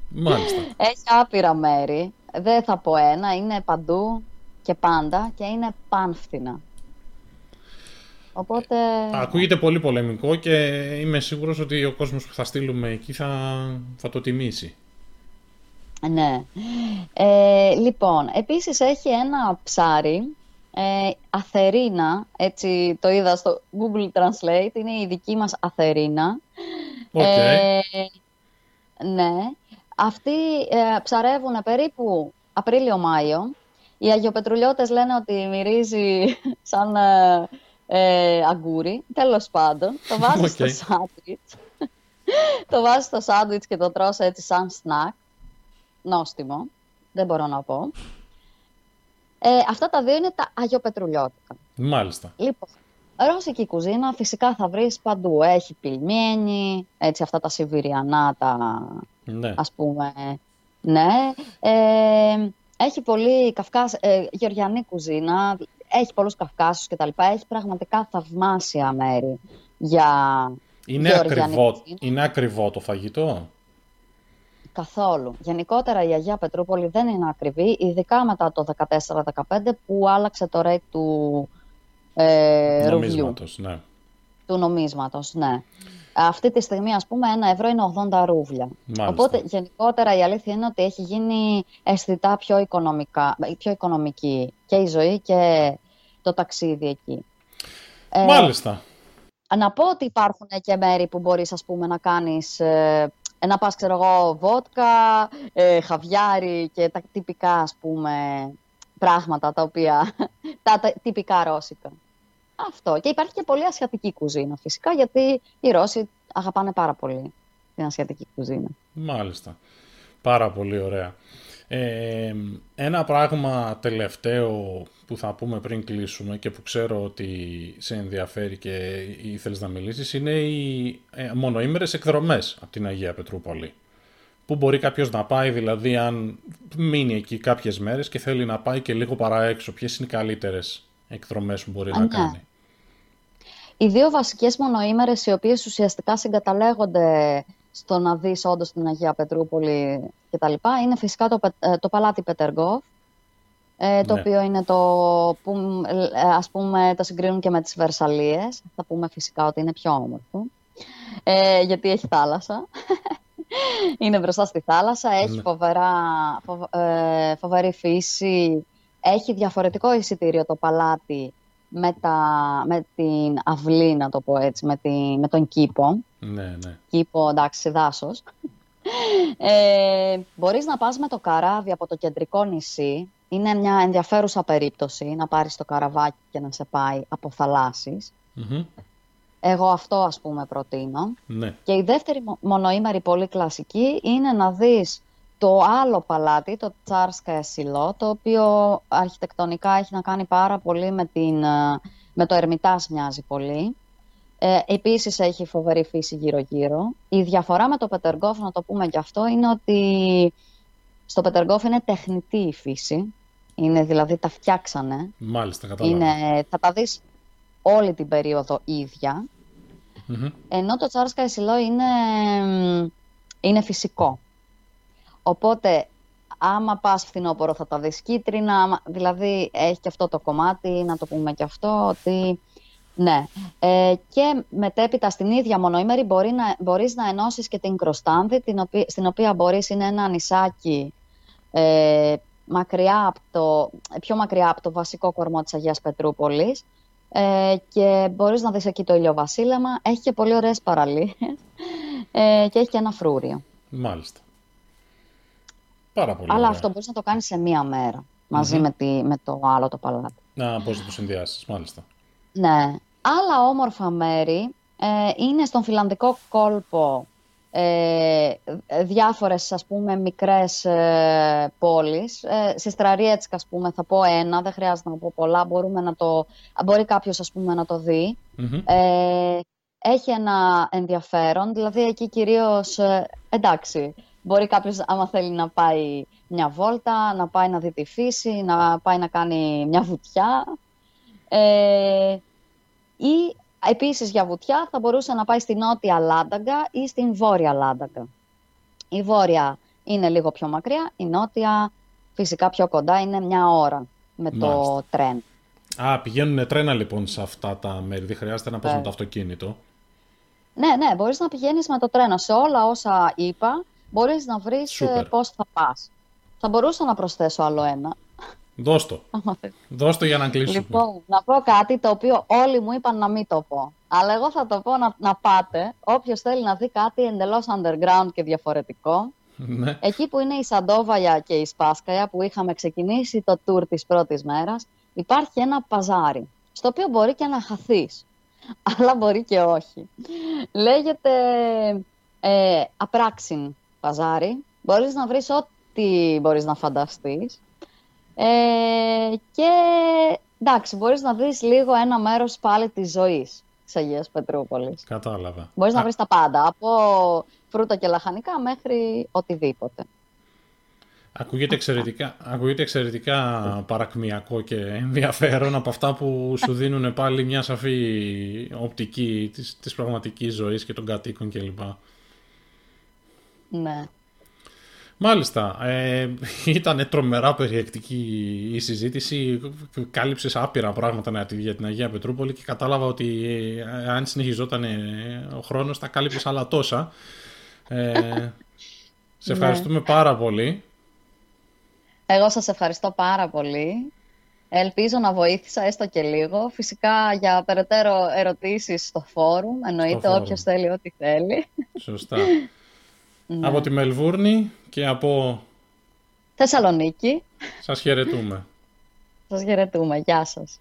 Μάλιστα. Έχει άπειρα μέρη. Δεν θα πω ένα, είναι παντού και πάντα και είναι πάνφθηνα. Οπότε... Ακούγεται πολύ πολεμικό και είμαι σίγουρος ότι ο κόσμος που θα στείλουμε εκεί θα, θα το τιμήσει. Ναι. Ε, λοιπόν, επίσης έχει ένα ψάρι, ε, Αθερίνα, έτσι το είδα στο Google Translate, είναι η δική μας Αθερίνα. Okay. Ε, ναι. Αυτοί ε, ψαρεύουν περίπου Απρίλιο-Μάιο. Οι Αγιοπετρουλιώτες λένε ότι μυρίζει σαν ε, ε, αγκούρι. Τέλος πάντων, το βάζεις okay. στο σάντουιτς. το βάζεις στο σάντουιτς και το τρως έτσι σαν σνακ. Νόστιμο. Δεν μπορώ να πω. Ε, αυτά τα δύο είναι τα αγιοπετρουλιώτικα. Μάλιστα. Λοιπόν, ρώσικη κουζίνα φυσικά θα βρεις παντού. Έχει πιλμένη, έτσι αυτά τα σιβηριανά, τα ναι. ας πούμε. Ναι. Ε, έχει πολύ καυκάς, ε, γεωργιανή κουζίνα, έχει πολλούς Καυκάσους και τα λοιπά. Έχει πραγματικά θαυμάσια μέρη για είναι ακριβό, είναι ακριβό το φαγητό; Καθόλου. Γενικότερα η Αγία Πετρούπολη δεν είναι ακριβή, ειδικά μετά το 14-15 που άλλαξε το rate του ε, νομίσματος, ναι. Του νομίσματος, ναι. Αυτή τη στιγμή, ας πούμε, ένα ευρώ είναι 80 ρούβλια. Μάλιστα. Οπότε, γενικότερα, η αλήθεια είναι ότι έχει γίνει αισθητά πιο, οικονομικά, πιο οικονομική και η ζωή και το ταξίδι εκεί. Ε, Μάλιστα. Ε, να πω ότι υπάρχουν και μέρη που μπορείς, ας πούμε, να κάνεις... Ε, να πας, ξέρω εγώ, βότκα, ε, χαβιάρι και τα τυπικά, ας πούμε, πράγματα τα οποία... τα, τα τυπικά ρώσικα. Αυτό. Και υπάρχει και πολύ ασιατική κουζίνα φυσικά, γιατί οι Ρώσοι αγαπάνε πάρα πολύ την ασιατική κουζίνα. Μάλιστα. Πάρα πολύ ωραία. Ε, ένα πράγμα τελευταίο που θα πούμε πριν κλείσουμε και που ξέρω ότι σε ενδιαφέρει και ήθελες να μιλήσεις είναι οι ε, μονοήμερες εκδρομές από την Αγία Πετρούπολη. Πού μπορεί κάποιος να πάει, δηλαδή αν μείνει εκεί κάποιες μέρες και θέλει να πάει και λίγο παρά έξω, ποιες είναι οι καλύτερες εκδρομές που μπορεί να ναι. κάνει. Οι δύο βασικές μονοήμερες οι οποίες ουσιαστικά συγκαταλέγονται στο να δεις όντως την Αγία Πετρούπολη κτλ. είναι φυσικά το, ε, το παλάτι Πετεργόφ, ε, το ναι. οποίο είναι το που ε, ας πούμε το συγκρίνουν και με τις Βερσαλίες. Θα πούμε φυσικά ότι είναι πιο όμορφο, ε, γιατί έχει θάλασσα. είναι μπροστά στη θάλασσα, έχει ναι. φοβερά, ε, φοβερή φύση, έχει διαφορετικό εισιτήριο το παλάτι με, τα, με την αυλή, να το πω έτσι, με, τη, με τον κήπο. Ναι, ναι. Κήπο, εντάξει, δάσος. Ε, μπορείς να πας με το καράβι από το κεντρικό νησί. Είναι μια ενδιαφέρουσα περίπτωση να πάρεις το καραβάκι και να σε πάει από Εγώ αυτό ας πούμε προτείνω. Ναι. Και η δεύτερη μονοήμερη πολύ κλασική είναι να δεις το άλλο παλάτι, το Τσάρσκα Εσιλό, το οποίο αρχιτεκτονικά έχει να κάνει πάρα πολύ με, την, ε, με το Ερμητάς μοιάζει πολύ. Ε, επίσης έχει φοβερή φύση γύρω-γύρω. Η διαφορά με το Πετεργόφ, να το πούμε και αυτό, είναι ότι στο Πετεργόφ είναι τεχνητή η φύση. Είναι δηλαδή τα φτιάξανε. Μάλιστα, κατάλαβα. θα τα δεις όλη την περίοδο Ενώ το Τσάρσκα Εσιλό είναι, είναι φυσικό. Οπότε, άμα πας φθινόπωρο θα τα δεις κίτρινα, δηλαδή έχει και αυτό το κομμάτι, να το πούμε και αυτό, ότι ναι. Ε, και μετέπειτα στην ίδια μονοήμερη μπορεί να, μπορείς να ενώσεις και την Κροστάνδη, την οποία, στην οποία μπορείς είναι ένα νησάκι ε, μακριά από το, πιο μακριά από το βασικό κορμό της Αγίας Πετρούπολης ε, και μπορείς να δεις εκεί το ηλιοβασίλεμα. Έχει και πολύ ωραίες παραλίες ε, και έχει και ένα φρούριο. Μάλιστα. Πάρα πολύ Αλλά ωραία. αυτό μπορείς να το κάνεις σε μία μέρα μαζί με, τη, με το άλλο το παλάτι. Να, πώς να το συνδυάσεις, μάλιστα. Ναι. Άλλα όμορφα μέρη ε, είναι στον φιλανδικό κόλπο ε, διάφορες ας πούμε μικρές ε, πόλεις. Ε, στη Στραριέτσκ ας πούμε θα πω ένα, δεν χρειάζεται να πω πολλά, μπορούμε να το, μπορεί κάποιος ας πούμε να το δει. Μμμ. Ε, έχει ένα ενδιαφέρον, δηλαδή εκεί κυρίως, ε, εντάξει, μπορεί κάποιος άμα θέλει να πάει μια βόλτα, να πάει να δει τη φύση, να πάει να κάνει μια βουτιά. Ε, ή επίσης για βουτιά θα μπορούσε να πάει στη νότια Λάνταγκα ή στην βόρεια Λάνταγκα. Η βόρεια είναι λίγο πιο μακριά, η νότια φυσικά πιο κοντά, είναι μια ώρα με το Μάλιστα. τρέν. Α, πηγαίνουν τρένα λοιπόν σε αυτά τα μέρη, δεν χρειάζεται να πας Ναι. με το αυτοκίνητο. Ναι, ναι, μπορείς να πηγαίνεις με το τρένο. Σε όλα όσα είπα, μπορείς να βρεις ε, Σούπερ. πώς θα πας. Θα μπορούσα να προσθέσω άλλο ένα. Δώσ' το. άμα θες. Δώσ' το για να κλείσουμε. Λοιπόν, να πω κάτι το οποίο όλοι μου είπαν να μην το πω. Αλλά εγώ θα το πω να, να πάτε. Όποιος θέλει να δει κάτι εντελώς underground και διαφορετικό, ναι. εκεί που είναι η Σαντόβαλια και η Σπάσκαια, που είχαμε ξεκινήσει το tour της πρώτης μέρας, υπάρχει ένα παζάρι, στο οποίο μπορεί και να χαθείς. Αλλά μπορεί και όχι. Λέγεται ε, Απράξιν παζάρι. Μπορείς να βρεις ό,τι μπορείς να φανταστείς. Ε, και εντάξει, μπορείς να δεις λίγο ένα μέρος πάλι της ζωής της Αγίας Πετρούπολης. Κατάλαβα. Μπορείς Α, να βρεις τα πάντα, από φρούτα και λαχανικά μέχρι οτιδήποτε. Ακούγεται εξαιρετικά, ακούγεται εξαιρετικά παρακμιακό και ενδιαφέρον από αυτά που σου δίνουν πάλι μια σαφή οπτική της, της πραγματικής ζωής και των κατοίκων κλπ. Ναι. Μάλιστα. Ε, ήταν τρομερά περιεκτική η συζήτηση. Κάλυψες άπειρα πράγματα ναι, για την Αγία Πετρούπολη και κατάλαβα ότι ε, αν συνεχιζόταν ε, ο χρόνος θα κάλυψε άλλα τόσα. Ε, σε Ναι. ευχαριστούμε πάρα πολύ. Εγώ σας ευχαριστώ πάρα πολύ. Ελπίζω να βοήθησα έστω και λίγο. Φυσικά για περαιτέρω ερωτήσεις στο φόρουμ. Εννοείται φόρουμ. όποιος θέλει ό,τι θέλει. Σωστά. Ναι. Από τη Μελβούρνη και από... Θεσσαλονίκη. Σας χαιρετούμε. Σας χαιρετούμε. Γεια σας.